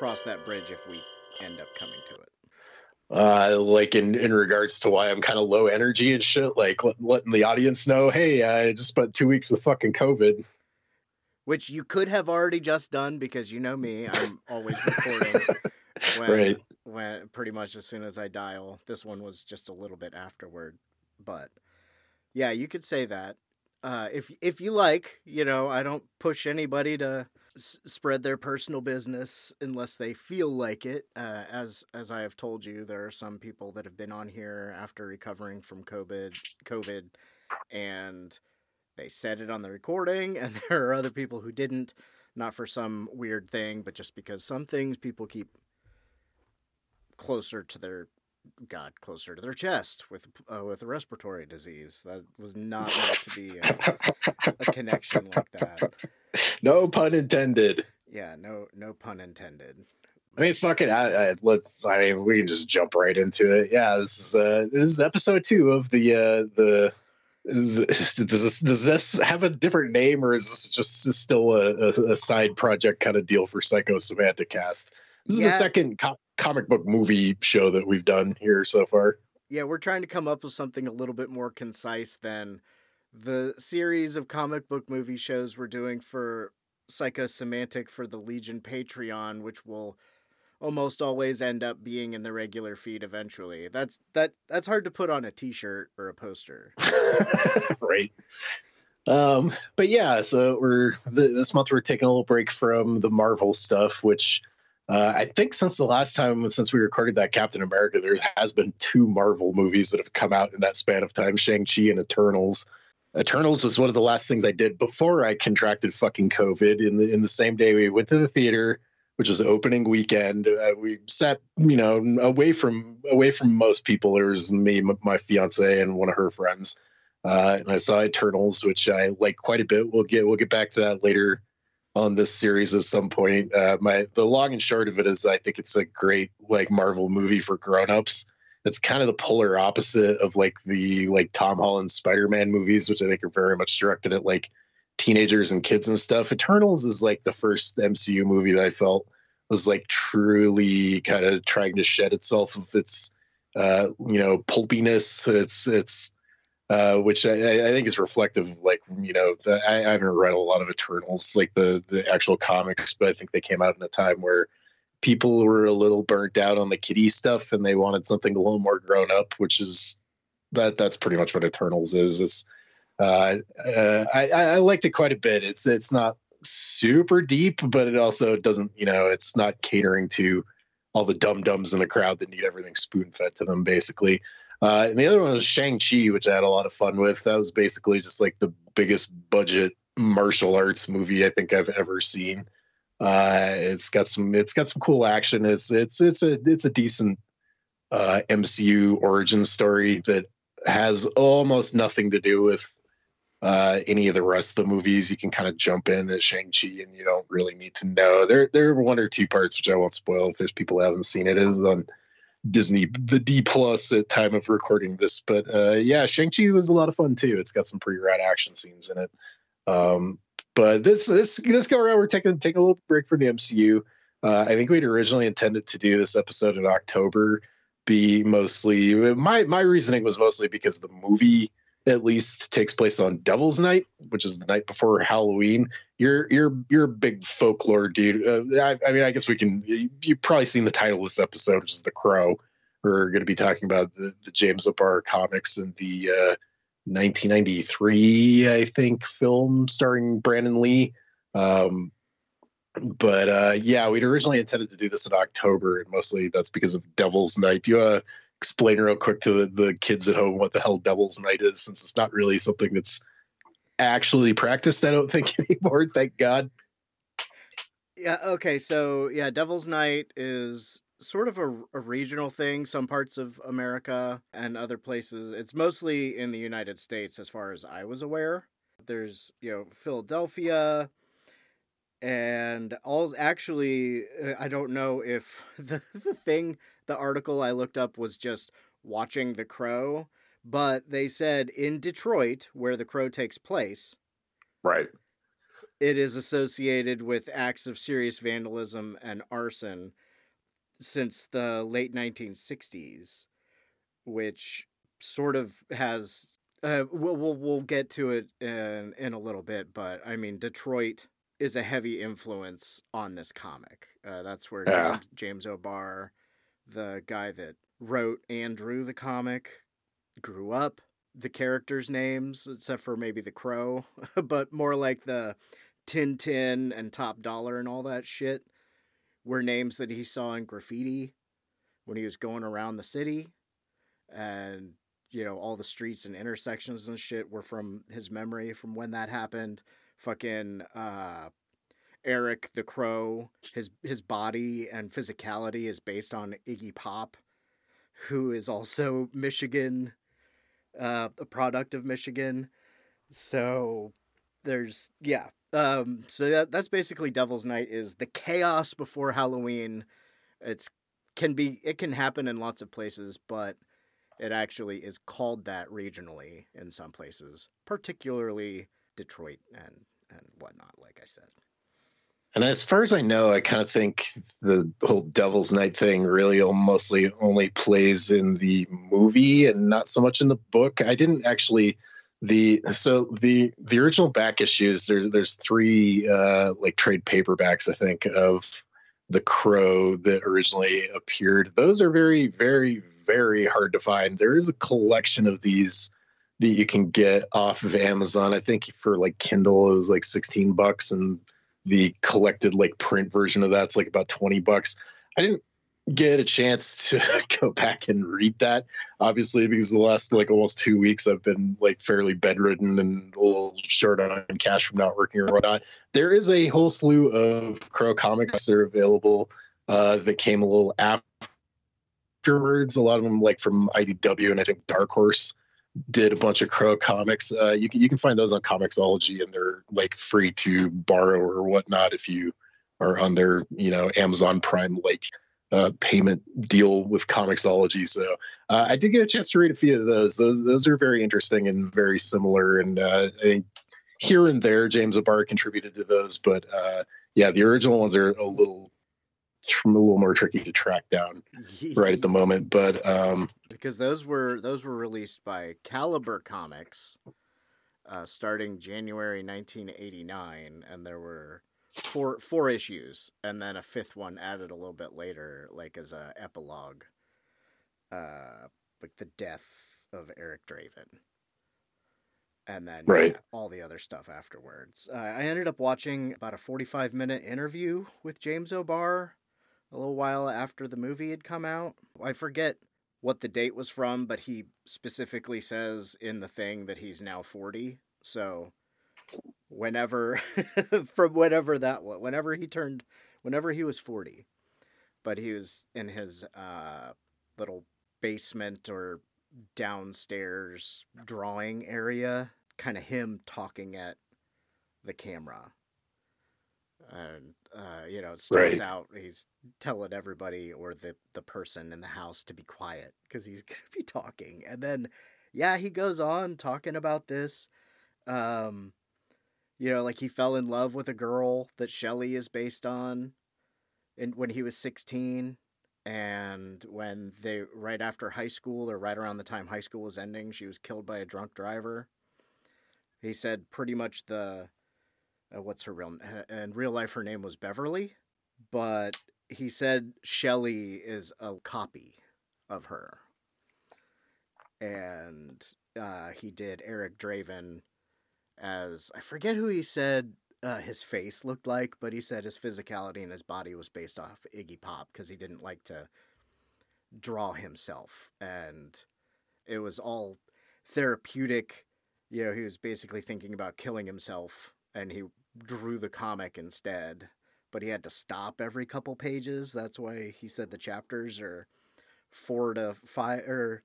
gamble or just cross that bridge if we end up coming to it? Uh, like in in regards to why I'm kind of low energy and shit, like let, letting the audience know, hey, I just spent two weeks with fucking COVID. Which you could have already just done because you know me, I'm always recording. when, Right. When pretty much as soon as I dial, this one was just a little bit afterward, but yeah, you could say that. Uh, if if you like, you know, I don't push anybody to spread their personal business unless they feel like it. Uh, as as I have told you, there are some people that have been on here after recovering from COVID, COVID, and they said it on the recording, and there are other people who didn't, not for some weird thing, but just because some things people keep closer to their God, closer to their chest with uh, with a respiratory disease. That was not meant to be a, a connection like that. No pun intended. Yeah, no no pun intended. I mean, fuck it. I, I, let's. I mean, we can just jump right into it. Yeah, this is uh, this is episode two of the uh, the. the does this does this have a different name, or is this just still a, a, a side project kind of deal for Psychosemanticast? This is Yeah. the second co- comic book movie show that we've done here so far. Yeah, we're trying to come up with something a little bit more concise than the series of comic book movie shows we're doing for Psychosemantic for the Legion Patreon, which will almost always end up being in the regular feed eventually. That's that that's hard to put on a t-shirt or a poster. right. Um, but yeah, so we're th- this month we're taking a little break from the Marvel stuff, which uh, I think since the last time since we recorded that Captain America, there has been two Marvel movies that have come out in that span of time: Shang Chi and Eternals. Eternals was one of the last things I did before I contracted fucking COVID. In the in the same day we went to the theater, which was the opening weekend. Uh, we sat, you know, away from away from most people. There was me, m- my fiance, and one of her friends. Uh, and I saw Eternals, which I like quite a bit. We'll get we'll get back to that later on this series at some point. Uh, my the long and short of it is, I think it's a great like Marvel movie for grown-ups. It's kind of the polar opposite of like the like Tom Holland Spider-Man movies, which I think are very much directed at like teenagers and kids and stuff. Eternals is like the first MCU movie that I felt was like truly kind of trying to shed itself of its uh, you know pulpiness. It's it's uh, which I, I think is reflective of like you know the, I, I haven't read a lot of Eternals like the the actual comics, but I think they came out in a time where people were a little burnt out on the kiddie stuff and they wanted something a little more grown up, which is that that's pretty much what Eternals is. It's uh, uh, I, I liked it quite a bit. It's it's not super deep, but it also doesn't you know it's not catering to all the dum dums in the crowd that need everything spoon fed to them basically. Uh, and the other one was Shang Chi, which I had a lot of fun with. That was basically just like the biggest budget martial arts movie I think I've ever seen. Uh, it's got some it's got some cool action. It's it's it's a it's a decent uh, MCU origin story that has almost nothing to do with uh, any of the rest of the movies. You can kind of jump in at Shang Chi, and you don't really need to know. There there are one or two parts which I won't spoil if there's people who haven't seen it. It is on Disney the D plus at time of recording this, but uh, yeah, Shang Chi was a lot of fun too. It's got some pretty rad action scenes in it. Um, but this this this go around, we're taking taking a little break from the MCU. Uh, I think we'd originally intended to do this episode in October. Be mostly my my reasoning was mostly because the movie at least takes place on Devil's Night, which is the night before Halloween. You're you're you're a big folklore dude. Uh, I, I mean, I guess we can. You, you've probably seen the title of this episode, which is The Crow. We're going to be talking about the, the James O'Barr comics and the uh, 1993, I think, film starring Brandon Lee. Um, but uh, yeah, we'd originally intended to do this in October, and mostly that's because of Devil's Night. Do you want to explain real quick to the, the kids at home what the hell Devil's Night is, since it's not really something that's actually practiced, I don't think, anymore, thank God. Yeah, okay, so yeah, Devil's Night is sort of a, a regional thing, some parts of America and other places. It's mostly in the United States as far as I was aware. There's, you know, Philadelphia and all actually uh, I don't know if the the thing the article I looked up was just watching The Crow, but they said in Detroit where The Crow takes place, Right. it is associated with acts of serious vandalism and arson since the late 1960s, which sort of has. Uh, we'll, we'll we'll get to it in in a little bit, but I mean Detroit is a heavy influence on this comic. Uh, that's where Yeah. James, James O'Barr, the guy that wrote and drew the comic, grew up. The characters' names, except for maybe the Crow, but more like the Tintin and Top Dollar and all that shit, were names that he saw in graffiti when he was going around the city. And, you know, all the streets and intersections and shit were from his memory from when that happened. Fucking uh, Eric the Crow, his his body and physicality is based on Iggy Pop, who is also Michigan, uh, a product of Michigan. So there's yeah. Um, so that that's basically Devil's Night is the chaos before Halloween. It's can be it can happen in lots of places, but it actually is called that regionally in some places, particularly Detroit and and whatnot. Like I said. And as far as I know, I kind of think the whole Devil's Night thing really mostly only plays in the movie and not so much in the book. I didn't actually the so the the original back issues there's there's three uh like trade paperbacks I think of the crow that originally appeared. Those are very very very hard to find. There is a collection of these that you can get off of Amazon. I think for like Kindle it was like 16 bucks and the collected like print version of that's like about 20 bucks. I didn't get a chance to go back and read that obviously because the last like almost two weeks I've been like fairly bedridden and a little short on cash from not working or whatnot. There is a whole slew of Crow comics that are available uh, that came a little afterwards. A lot of them like from IDW and I think Dark Horse did a bunch of Crow comics. Uh, you can you can find those on Comixology, and they're like free to borrow or whatnot if you are on their you know Amazon Prime like uh, payment deal with Comixology. So uh, I did get a chance to read a few of those. Those those are very interesting and very similar. And uh, I think here and there, James O'Barr contributed to those, but uh, yeah, the original ones are a little a little more tricky to track down right at the moment. But um, because those were those were released by Caliber Comics, uh, starting January 1989, and there were four four issues, and then a fifth one added a little bit later, like as a epilogue, uh, like the death of Eric Draven, and then Right. yeah, all the other stuff afterwards. Uh, I ended up watching about a 45 minute interview with James O'Barr a little while after the movie had come out. I forget what the date was from, but he specifically says in the thing that he's now 40. So whenever from whenever that was, whenever he turned whenever he was 40. But he was in his uh little basement or downstairs drawing area, kind of him talking at the camera. And uh, you know, it starts Right. out he's telling everybody or the the person in the house to be quiet because he's gonna be talking, and then yeah, he goes on talking about this. Um, you know, like he fell in love with a girl that Shelley is based on, and when he was sixteen, and when they right after high school or right around the time high school was ending, she was killed by a drunk driver. He said pretty much the uh, what's her real uh, in real life her name was Beverly, but he said Shelley is a copy of her. And uh, he did Eric Draven as I forget who he said uh, his face looked like, but he said his physicality and his body was based off Iggy Pop because he didn't like to draw himself, and it was all therapeutic. You know, he was basically thinking about killing himself, and he drew the comic instead. But he had to stop every couple pages. That's why he said the chapters are four to five or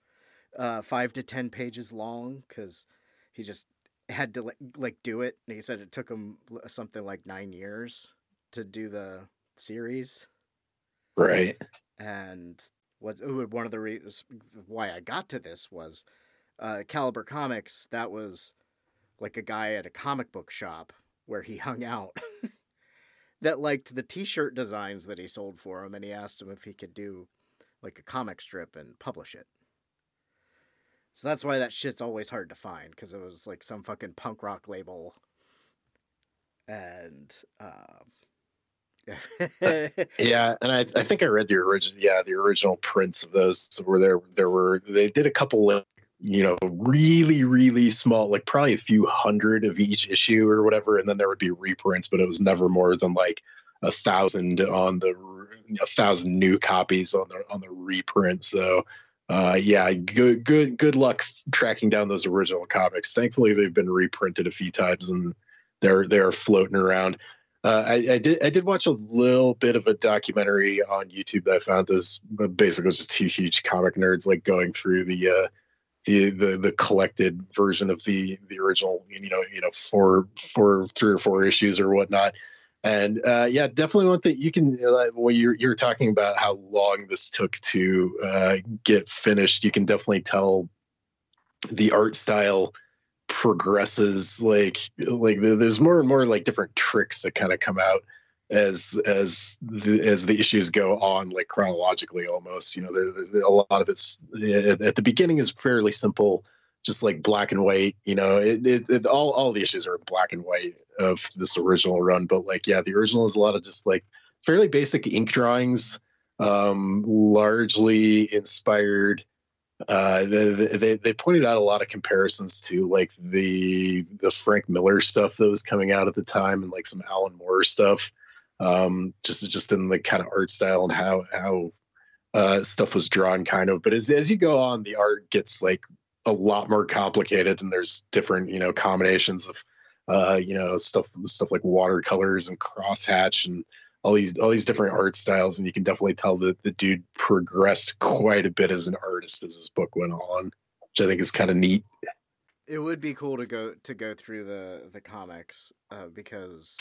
uh, five to ten pages long because he just had to like, like do it. And he said it took him something like nine years to do the series. right. And what one of the reasons why I got to this was uh, Caliber Comics. That was like a guy at a comic book shop where he hung out that liked the t-shirt designs that he sold for him and he asked him if he could do like a comic strip and publish it. So that's why that shit's always hard to find because it was like some fucking punk rock label. And uh, yeah, and I, I think I read the original yeah the original prints of those where there there were they did a couple like, you know really really small like probably a few hundred of each issue or whatever and then there would be reprints but it was never more than like a thousand on the a thousand new copies on the on the reprint so uh, yeah good good good luck tracking down those original comics. Thankfully they've been reprinted a few times and they're they're floating around. Uh, I, I, did I did watch a little bit of a documentary on YouTube that I found those basically just two huge comic nerds like going through the uh, the, the the collected version of the the original you know you know four four three or four issues or whatnot and uh, yeah definitely one thing you can uh, when you're you're talking about how long this took to uh, get finished you can definitely tell the art style progresses like like there's more and more like different tricks that kind of come out as as the, as the issues go on like chronologically almost you know there, there's a lot of it's at, the beginning is fairly simple just like black and white you know it, it, it, all all the issues are black and white of this original run but like yeah the original is a lot of just like fairly basic ink drawings um largely inspired uh they, they they pointed out a lot of comparisons to like the the frank miller stuff that was coming out at the time and like some alan moore stuff um, just just in the kind of art style and how how uh, stuff was drawn, kind of. But as as you go on, the art gets like a lot more complicated, and there's different you know combinations of uh, you know stuff stuff like watercolors and crosshatch and all these all these different art styles, and you can definitely tell that the dude progressed quite a bit as an artist as his book went on, which I think is kind of neat. It would be cool to go to go through the the comics uh, because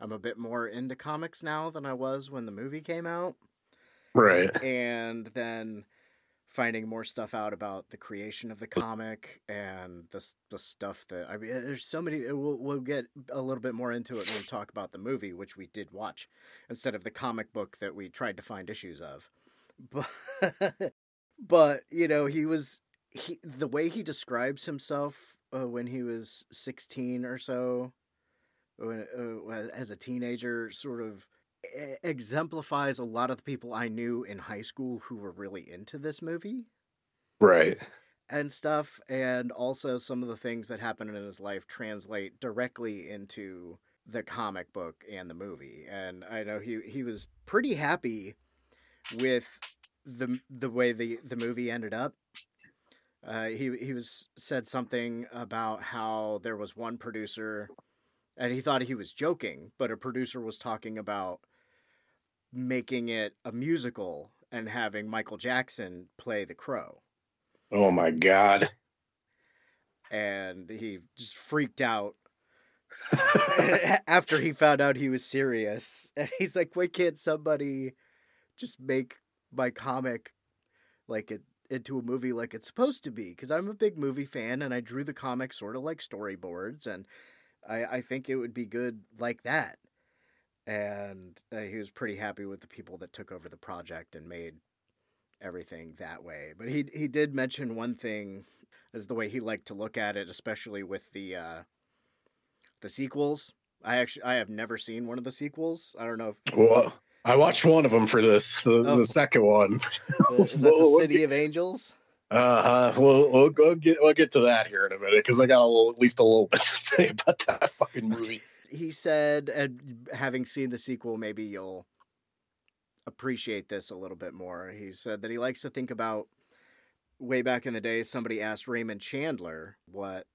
I'm a bit more into comics now than I was when the movie came out. Right. And then finding more stuff out about the creation of the comic and the the stuff that I mean there's so many we'll we'll get a little bit more into it when we talk about the movie which we did watch instead of the comic book that we tried to find issues of. But but you know, he was he the way he describes himself uh, when he was 16 or so uh, as a teenager sort of exemplifies a lot of the people I knew in high school who were really into this movie. Right. And stuff. And also some of the things that happened in his life translate directly into the comic book and the movie. And I know he, he was pretty happy with the the way the, the movie ended up. Uh, he he was said something about how there was one producer and he thought he was joking, but a producer was talking about making it a musical and having Michael Jackson play the crow. Oh my god. And he just freaked out after he found out he was serious. And he's like, why can't somebody just make my comic like it into a movie like it's supposed to be? Because I'm a big movie fan and I drew the comic sort of like storyboards and I, I think it would be good like that. And uh, he was pretty happy with the people that took over the project and made everything that way. But he he did mention one thing as the way he liked to look at it, especially with the uh, the sequels. I actually I have never seen one of the sequels. I don't know if well, I watched one of them for this, the, oh. the second one. Is that the City of Angels? Uh huh. We'll, we'll go get we'll get to that here in a minute because I got a little, at least a little bit to say about that fucking movie. He said, having seen the sequel, maybe you'll appreciate this a little bit more. He said that he likes to think about way back in the day. Somebody asked Raymond Chandler what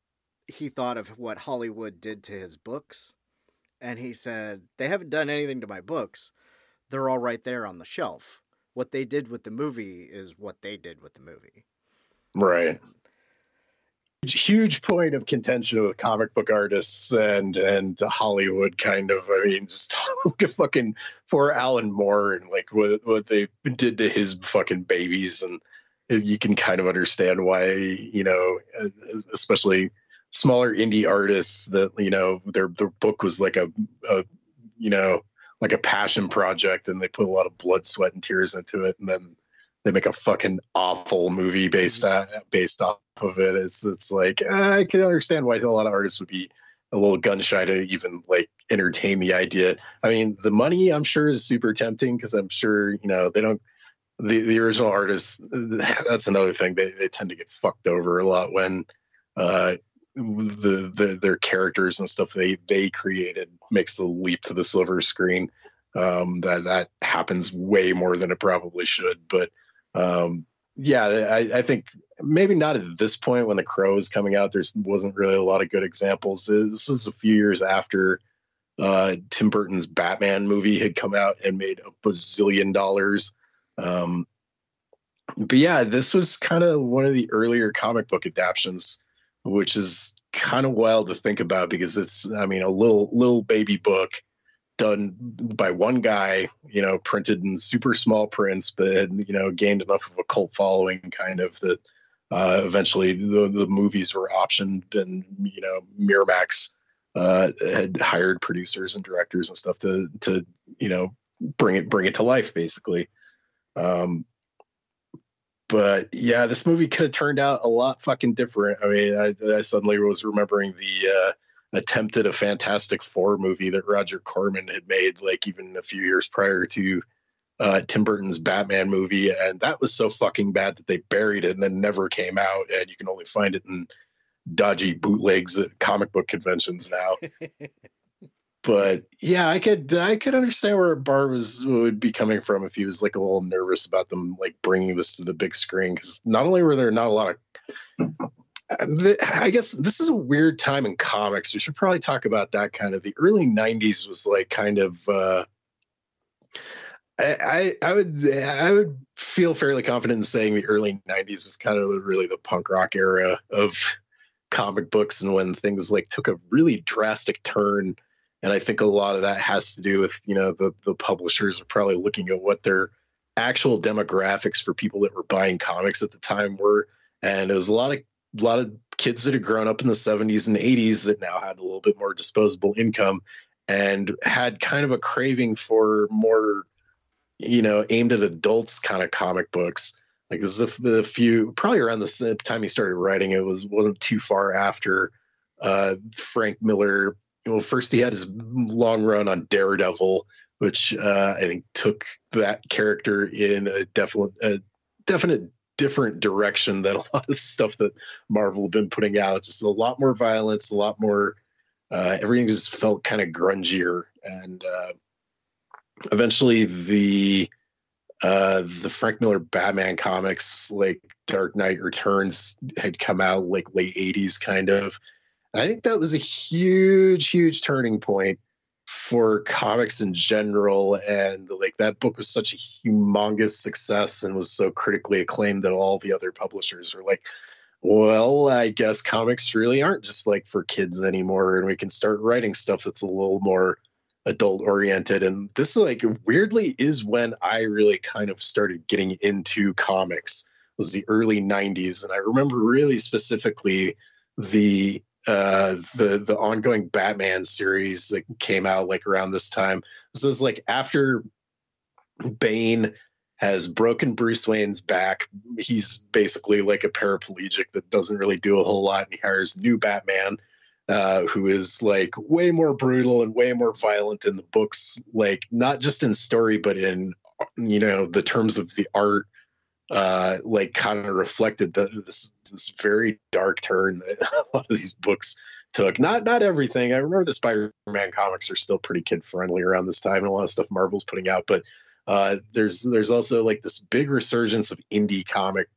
he thought of what Hollywood did to his books, and he said they haven't done anything to my books. They're all right there on the shelf. What they did with the movie is what they did with the movie. Right. Huge point of contention with comic book artists and and Hollywood kind of. I mean, just look at fucking poor Alan Moore and like what what they did to his fucking babies, and you can kind of understand why you know, especially smaller indie artists that you know their their book was like a, a you know like a passion project and they put a lot of blood sweat and tears into it and then they make a fucking awful movie based uh, based off of it it's it's like uh, i can understand why a lot of artists would be a little gun shy to even like entertain the idea i mean the money i'm sure is super tempting because i'm sure you know they don't the, the original artists that's another thing they, they tend to get fucked over a lot when uh the, the their characters and stuff they they created makes the leap to the silver screen. Um, that that happens way more than it probably should. But um, yeah, I, I, think maybe not at this point when The Crow is coming out. There wasn't really a lot of good examples. This was a few years after uh, Tim Burton's Batman movie had come out and made a bazillion dollars. Um, but yeah, this was kind of one of the earlier comic book adaptations which is kind of wild to think about because it's I mean a little little baby book done by one guy, you know, printed in super small prints, but had, you know gained enough of a cult following, kind of that uh, eventually the the movies were optioned, and you know Miramax uh, had hired producers and directors and stuff to to you know bring it bring it to life basically. Um, but yeah, this movie could have turned out a lot fucking different. I mean, I, I suddenly was remembering the uh, attempted a Fantastic Four movie that Roger Corman had made, like even a few years prior to uh, Tim Burton's Batman movie, and that was so fucking bad that they buried it and then never came out, and you can only find it in dodgy bootlegs at comic book conventions now. but yeah, I could I could understand where O'Barr was would be coming from if he was like a little nervous about them like bringing this to the big screen because not only were there not a lot of I guess this is a weird time in comics. We should probably talk about that kind of. The early '90s was like kind of. Uh, I, I would I would feel fairly confident in saying the early '90s was kind of really the punk rock era of comic books, and when things like took a really drastic turn and I think a lot of that has to do with you know the the publishers are probably looking at what their actual demographics for people that were buying comics at the time were, and it was a lot of a lot of kids that had grown up in the 70s and 80s that now had a little bit more disposable income and had kind of a craving for more you know aimed at adults kind of comic books. Like this is a, a few probably around the time he started writing it was wasn't too far after uh, frank miller well, first he had his long run on Daredevil, which uh, I think took that character in a definite, a definite different direction than a lot of stuff that Marvel have been putting out. Just a lot more violence, a lot more. Uh, everything just felt kind of grungier, and uh, eventually the uh, the Frank Miller Batman comics, like Dark Knight Returns, had come out like late '80s, kind of And I think that was a huge, huge turning point for comics in general. And like that book was such a humongous success and was so critically acclaimed that all the other publishers were like, well, I guess comics really aren't just like for kids anymore. And we can start writing stuff that's a little more adult oriented. And this like weirdly is when I really kind of started getting into comics was the early 90s. And I remember really specifically the uh, the the ongoing Batman series that came out like around this time. This was like after Bane has broken Bruce Wayne's back. He's basically like a paraplegic that doesn't really do a whole lot, and he hires new Batman, uh, who is like way more brutal and way more violent in the books, like not just in story but in you know the terms of the art uh, like kind of reflected the, this this very dark turn that a lot of these books took. Not not everything. I remember the Spider-Man comics are still pretty kid friendly around this time, and a lot of stuff Marvel's putting out. But uh, there's there's also like this big resurgence of indie comic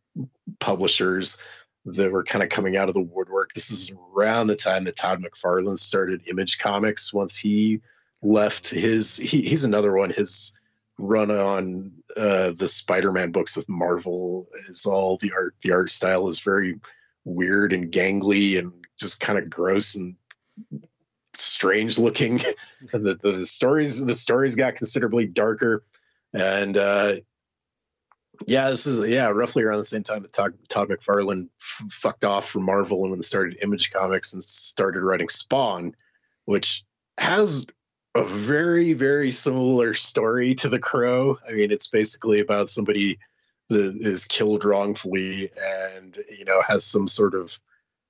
publishers that were kind of coming out of the woodwork. This is around the time that Todd McFarlane started Image Comics. Once he left his, he, he's another one. His run on uh, the Spider-Man books with Marvel is all the art. The art style is very weird and gangly and just kind of gross and strange looking. the, the stories the stories got considerably darker, and uh, Yeah, this is yeah, roughly around the same time that Todd, Todd McFarlane f- fucked off from Marvel and then started Image Comics and started writing Spawn, which has a very very similar story to The Crow. I mean, it's basically about somebody that is killed wrongfully and you know has some sort of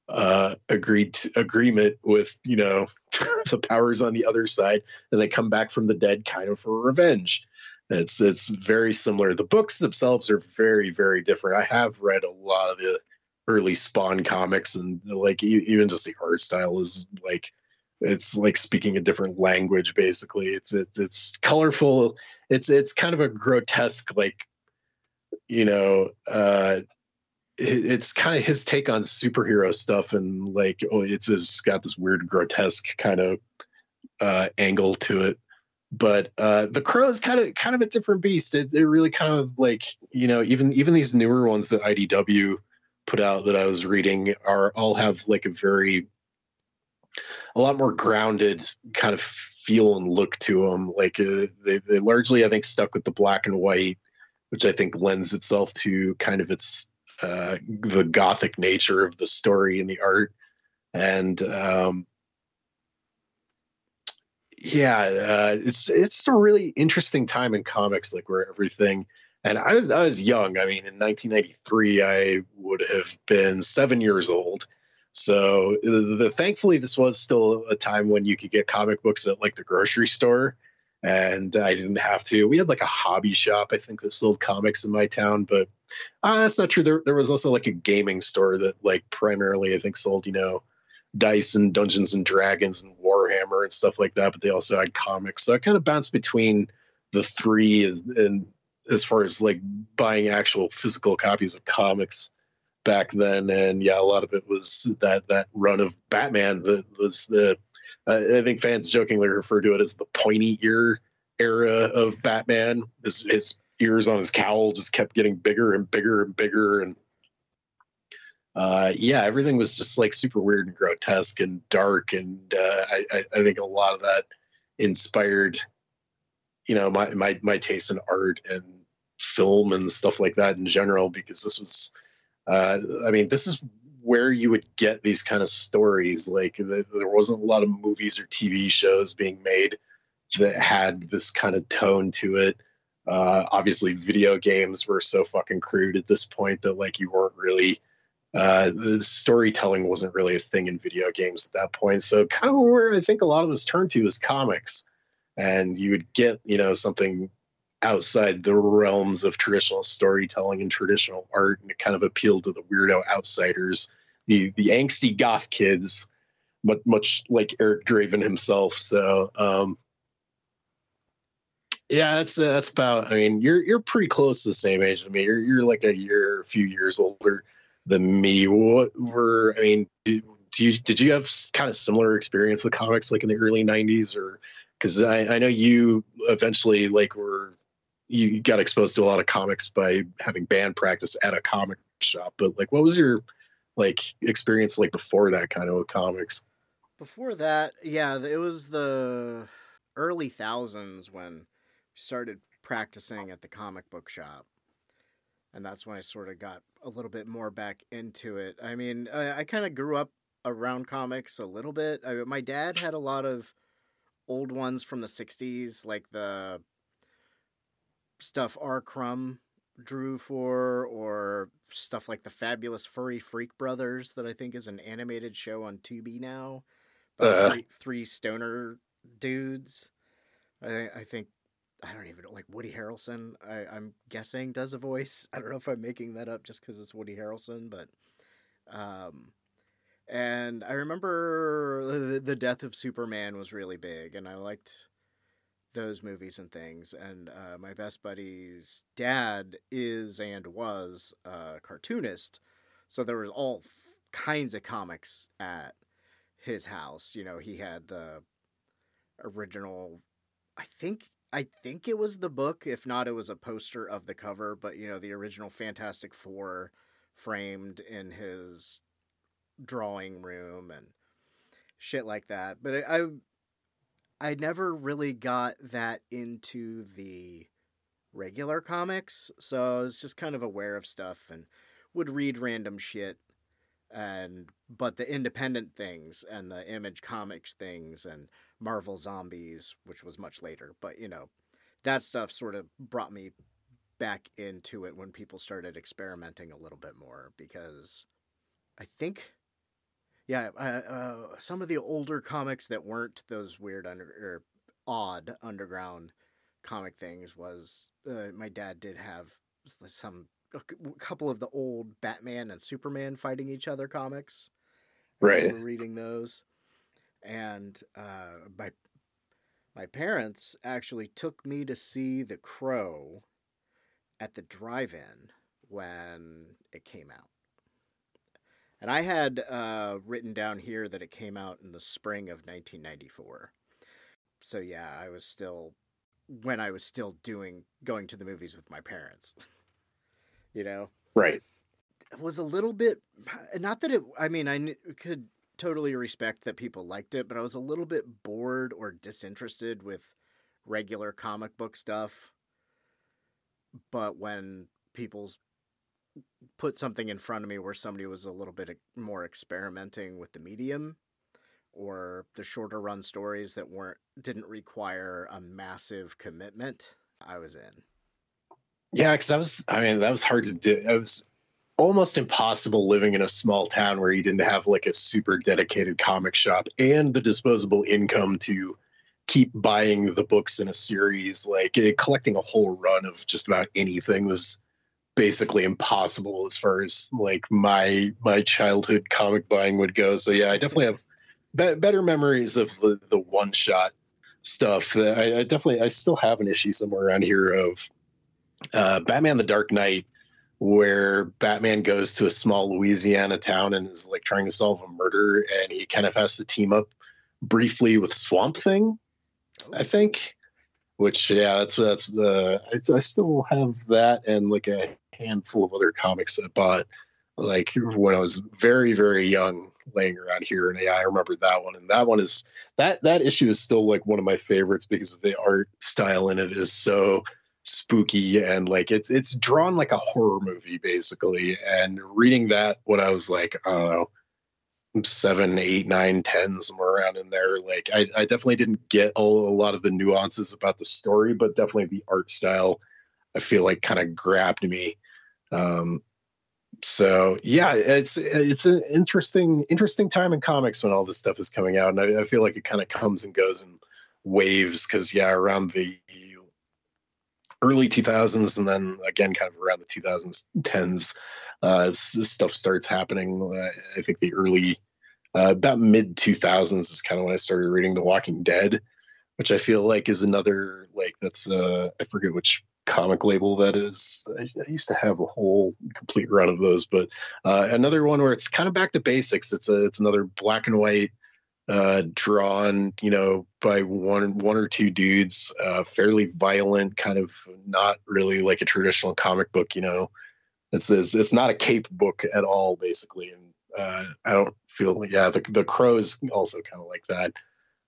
uh, agreed agreement with you know the powers on the other side, and they come back from the dead kind of for revenge. It's it's very similar. The books themselves are very very different. I have read a lot of the early Spawn comics, and like even just the art style is like it's like speaking a different language. Basically, it's it's it's colorful. It's it's kind of a grotesque like you know uh it's kind of his take on superhero stuff and like oh it's, it's got this weird grotesque kind of uh angle to it but uh the crow is kind of kind of a different beast it, it really kind of like you know even even these newer ones that idw put out that i was reading are all have like a very a lot more grounded kind of feel and look to them like uh, they, they largely i think stuck with the black and white which i think lends itself to kind of its uh, the gothic nature of the story and the art, and um, yeah, uh, it's it's a really interesting time in comics, like where everything. And I was I was young. I mean, in 1993, I would have been seven years old. So the, the, thankfully, this was still a time when you could get comic books at like the grocery store, and I didn't have to. We had like a hobby shop, I think, that sold comics in my town, but uh, that's not true. There, there was also like a gaming store that, like, primarily I think sold, you know, dice and Dungeons and Dragons and Warhammer and stuff like that. But they also had comics, so I kind of bounced between the three as and as far as like buying actual physical copies of comics back then. And yeah, a lot of it was that that run of Batman that was the uh, I think fans jokingly refer to it as the pointy ear era of Batman. His, his ears on his cowl just kept getting bigger and bigger and bigger, and uh, yeah, everything was just like super weird and grotesque and dark. And uh, I, I think a lot of that inspired, you know, my my my taste in art and film and stuff like that in general. Because this was, uh, I mean, this is where you would get these kind of stories. Like the, there wasn't a lot of movies or TV shows being made that had this kind of tone to it. Uh, obviously, video games were so fucking crude at this point that like you weren't really uh, the storytelling wasn't really a thing in video games at that point. So kind of where I think a lot of us turned to is comics, and you would get you know something outside the realms of traditional storytelling and traditional art, and it kind of appealed to the weirdo outsiders, the the angsty goth kids, much much like Eric Draven himself. So, um, yeah, that's uh, that's about. I mean, you're you're pretty close to the same age as me. You're you're like a year, a few years older than me. What were I mean? Do, do you did you have kind of similar experience with comics like in the early '90s, or because I, I know you eventually like were you got exposed to a lot of comics by having band practice at a comic shop but like what was your like experience like before that kind of with comics? Before that yeah it was the early thousands when we started practicing at the comic book shop and that's when i sort of got a little bit more back into it. I mean i, I kind of grew up around comics a little bit. I, my dad had a lot of old ones from the 60s like the stuff R. Crumb drew for, or stuff like the Fabulous Furry Freak Brothers, that I think is an animated show on Tubi now. Uh. Three, three, stoner dudes. I, I think I don't even know, like Woody Harrelson. I, I'm guessing does a voice. I don't know if I'm making that up just because it's Woody Harrelson, but um, and I remember the, the death of Superman was really big, and I liked those movies and things. And uh, my best buddy's dad is and was a cartoonist, so there was all f- kinds of comics at his house. You know, he had the original. I think I think it was the book. If not, it was a poster of the cover. But you know, the original Fantastic Four framed in his drawing room and shit like that. But I, I I never really got that into the regular comics, so I was just kind of aware of stuff and would read random shit and but the independent things and the image comics things and Marvel Zombies, which was much later, but you know, that stuff sort of brought me back into it when people started experimenting a little bit more because I think yeah, uh, uh, some of the older comics that weren't those weird under or odd underground comic things was uh, my dad did have some a couple of the old Batman and Superman fighting each other comics. Right. reading those, and uh, my my parents actually took me to see The Crow at the drive-in when it came out. And I had uh, written down here that it came out in the spring of 1994. So yeah, I was still when I was still doing going to the movies with my parents. you know, right? It was a little bit not that it. I mean, I could totally respect that people liked it, but I was a little bit bored or disinterested with regular comic book stuff. But when people's put something in front of me where somebody was a little bit more experimenting with the medium or the shorter run stories that weren't didn't require a massive commitment, I was in. Yeah, because that was I mean that was hard to do. It was almost impossible living in a small town where you didn't have like a super dedicated comic shop and the disposable income to keep buying the books in a series. Like collecting a whole run of just about anything was basically impossible as far as like my my childhood comic buying would go. So yeah, I definitely have be- better memories of the, the one shot stuff. I, I, definitely I still have an issue somewhere around here of uh, Batman: The Dark Knight, where Batman goes to a small Louisiana town and is like trying to solve a murder, and he kind of has to team up briefly with Swamp Thing, I think. Which yeah, that's that's the I, I still have that and like a handful of other comics that I bought like when I was very very young laying around here and yeah i remember that one. And that one is that that issue is still like one of my favorites because the art style in it is so spooky and like it's it's drawn like a horror movie basically. And reading that when i was like i don't know seven eight nine ten somewhere around in there like i, I definitely didn't get a lot of the nuances about the story but definitely the art style i feel like kind of grabbed me um so yeah, it's it's an interesting interesting time in comics when all this stuff is coming out, and I, I feel like it kind of comes and goes in waves because yeah, around the early 2000s and then again kind of around the 2010s uh, this stuff starts happening i think the early uh, about mid 2000s is kind of when i started reading the walking dead which i feel like is another like that's uh, i forget which comic label that is. I, used to have a whole complete run of those, but uh, another one where it's kind of back to basics. It's a it's another black and white uh, drawn, you know, by one one or two dudes, uh, fairly violent, kind of not really like a traditional comic book. You know, it's it's, it's not a cape book at all, basically. And uh, I don't feel yeah, the the crow is also kind of like that.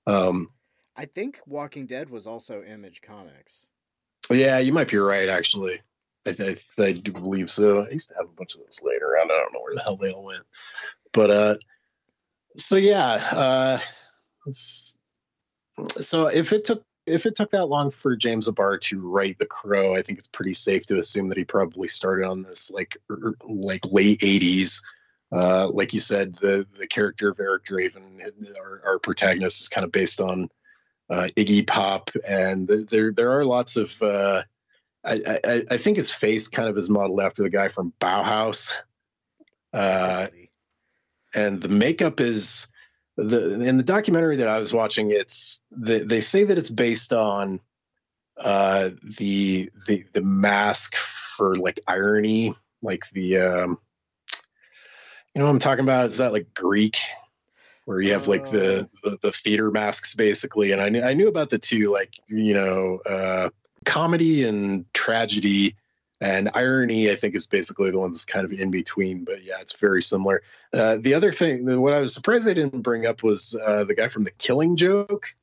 Um, I think Walking Dead was also Image Comics. Yeah, you might be right. Actually, I, I, do believe so. I used to have a bunch of those laying around. I don't know where the hell they all went, but uh, so yeah, uh, so if it took if it took that long for James O'Barr to write The Crow, I think it's pretty safe to assume that he probably started on this like er, er, like late '80s. Uh, like you said, the the character of Eric Draven, our, our protagonist, is kind of based on uh, Iggy Pop, and there there are lots of. Uh, I, I, I think his face kind of is modeled after the guy from Bauhaus, uh, and the makeup is the in the documentary that I was watching. It's the, they say that it's based on uh, the the the mask for like irony, like the um, you know what I'm talking about? Is that like Greek? Where you have like the, oh. the, the theater masks basically and I knew I knew about the two like you know uh, comedy and tragedy and irony I think is basically the ones kind of in between but yeah it's very similar uh, the other thing what I was surprised I didn't bring up was uh, the guy from the Killing Joke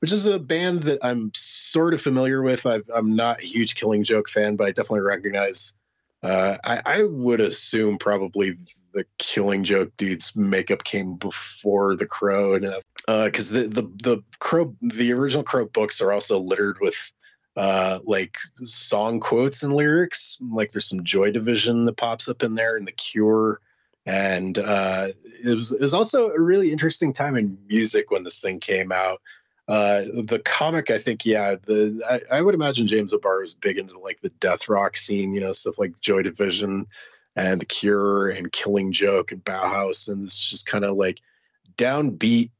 which is a band that I'm sort of familiar with. i am not a huge Killing Joke fan, but I definitely recognize. Uh, I, I, would assume probably the Killing Joke dude's makeup came before the Crow, and because uh, the, the the Crow the original Crow books are also littered with uh, like song quotes and lyrics. Like there's some Joy Division that pops up in there, and The Cure and uh, it was it was also a really interesting time in music when this thing came out. Uh, the comic, I think, yeah, the I, I, would imagine James O'Barr was big into like the death rock scene, you know, stuff like Joy Division and The Cure and Killing Joke and Bauhaus, and it's just kind of like downbeat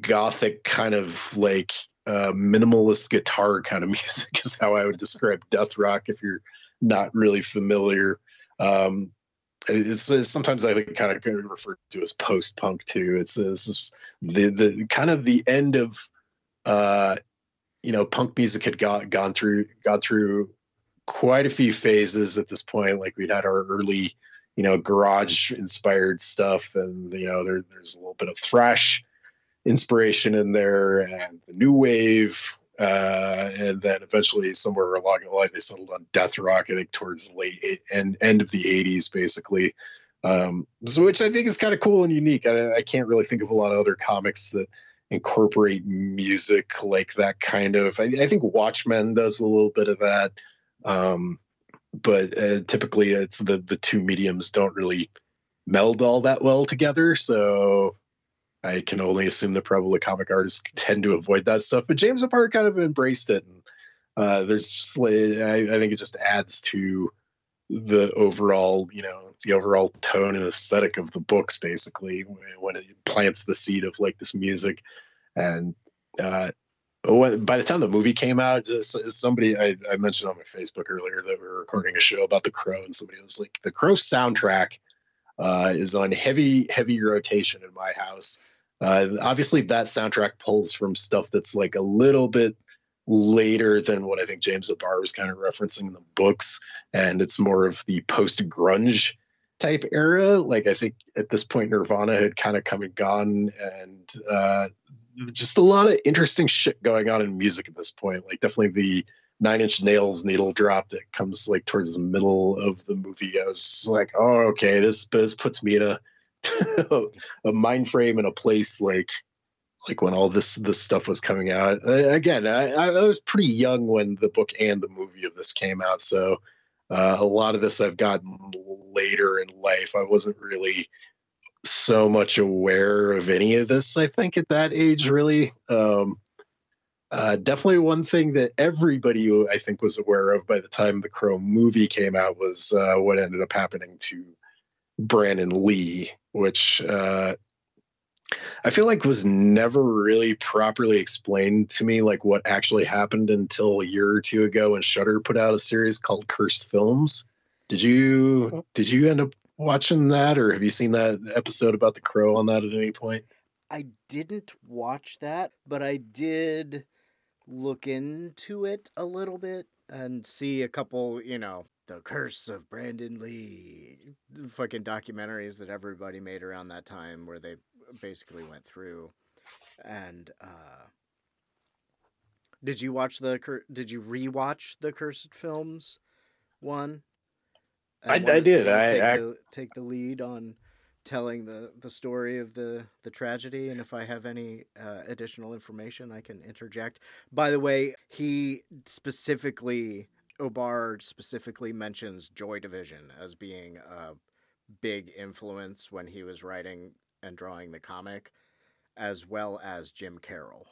gothic kind of like uh, minimalist guitar kind of music is how I would describe death rock if you're not really familiar. Um, it's, it's, sometimes I think kind of referred to as post punk too. It's, it's the the kind of the end of uh, you know punk music had got, gone through gone through quite a few phases at this point. Like we'd had our early you know garage inspired stuff, and you know there, there's a little bit of thrash inspiration in there, and the new wave uh, and then eventually somewhere along the line they settled on death rock i think towards the late eight, end, end of the 80s basically. Um, so which i think is kind of cool and unique. I, I, can't really think of a lot of other comics that incorporate music like that kind of. I, I think watchmen does a little bit of that um, but uh, typically it's the the two mediums don't really meld all that well together so I can only assume that probably comic artists tend to avoid that stuff. But James O'Barr kind of embraced it, and uh, there's just I, I, think it just adds to the overall, you know, the overall tone and aesthetic of the books, basically, when it plants the seed of like this music. And uh, by the time the movie came out, somebody I, I mentioned on my Facebook earlier that we were recording a show about the Crow, and somebody was like, "The Crow soundtrack." Uh, is on heavy, heavy rotation in my house uh, obviously, that soundtrack pulls from stuff that's like a little bit later than what I think James O'Barr was kind of referencing in the books, and it's more of the post grunge type era. Like I think at this point, Nirvana had kind of come and gone, and uh, just a lot of interesting shit going on in music at this point. Like definitely the Nine Inch Nails needle drop that comes like towards the middle of the movie. I was like, oh, okay, this this puts me in a a mind frame and a place like like when all this this stuff was coming out. Again, I, I, was pretty young when the book and the movie of this came out, so uh, a lot of this I've gotten later in life. I wasn't really so much aware of any of this. I think at that age, really. Um, uh, definitely one thing that everybody I think was aware of by the time the Crow movie came out was uh, what ended up happening to Brandon Lee, which uh, I feel like was never really properly explained to me, like what actually happened until a year or two ago when Shudder put out a series called Cursed Films. Did you did you end up watching that, or have you seen that episode about the crow on that at any point? I didn't watch that, but I did look into it a little bit and see a couple, you know, the curse of Brandon Lee, fucking documentaries that everybody made around that time where they basically went through. And uh, did you watch the did you rewatch the cursed films one? I, I did. I take, I the, take the lead on telling the the story of the the tragedy and if i have any uh, additional information i can interject by the way he specifically O'Barr specifically mentions Joy Division as being a big influence when he was writing and drawing the comic, as well as Jim Carroll.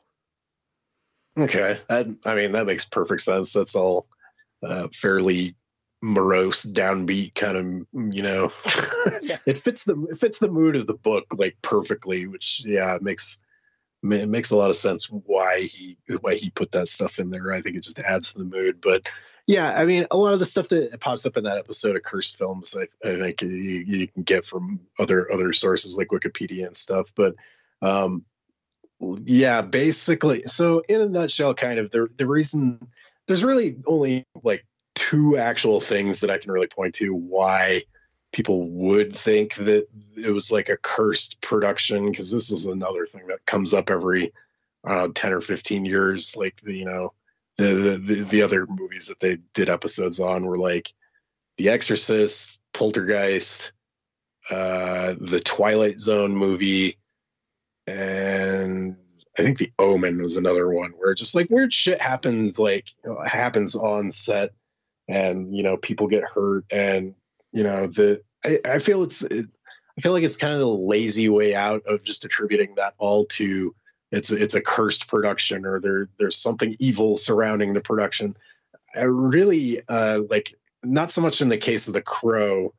Okay, that, I mean that makes perfect sense. That's all uh, fairly morose, downbeat kind of, you know. yeah. It fits the it fits the mood of the book like perfectly, which yeah, it makes it makes a lot of sense why he why he put that stuff in there. I think it just adds to the mood, but yeah, I mean, a lot of the stuff that pops up in that episode of Cursed Films, I, I think you, you, can get from other other sources like Wikipedia and stuff. But um, yeah, basically, so in a nutshell, kind of the the reason there's really only like two actual things that I can really point to why people would think that it was like a cursed production because this is another thing that comes up every uh, 10 or 15 years. Like the you know the, the the other movies that they did episodes on were like the exorcist poltergeist uh the twilight zone movie and i think the omen was another one where just like weird shit happens like you know, happens on set and you know people get hurt and you know the i, I feel it's it, i feel like it's kind of the lazy way out of just attributing that all to it's it's a cursed production or there there's something evil surrounding the production. I really uh like not so much in the case of the crow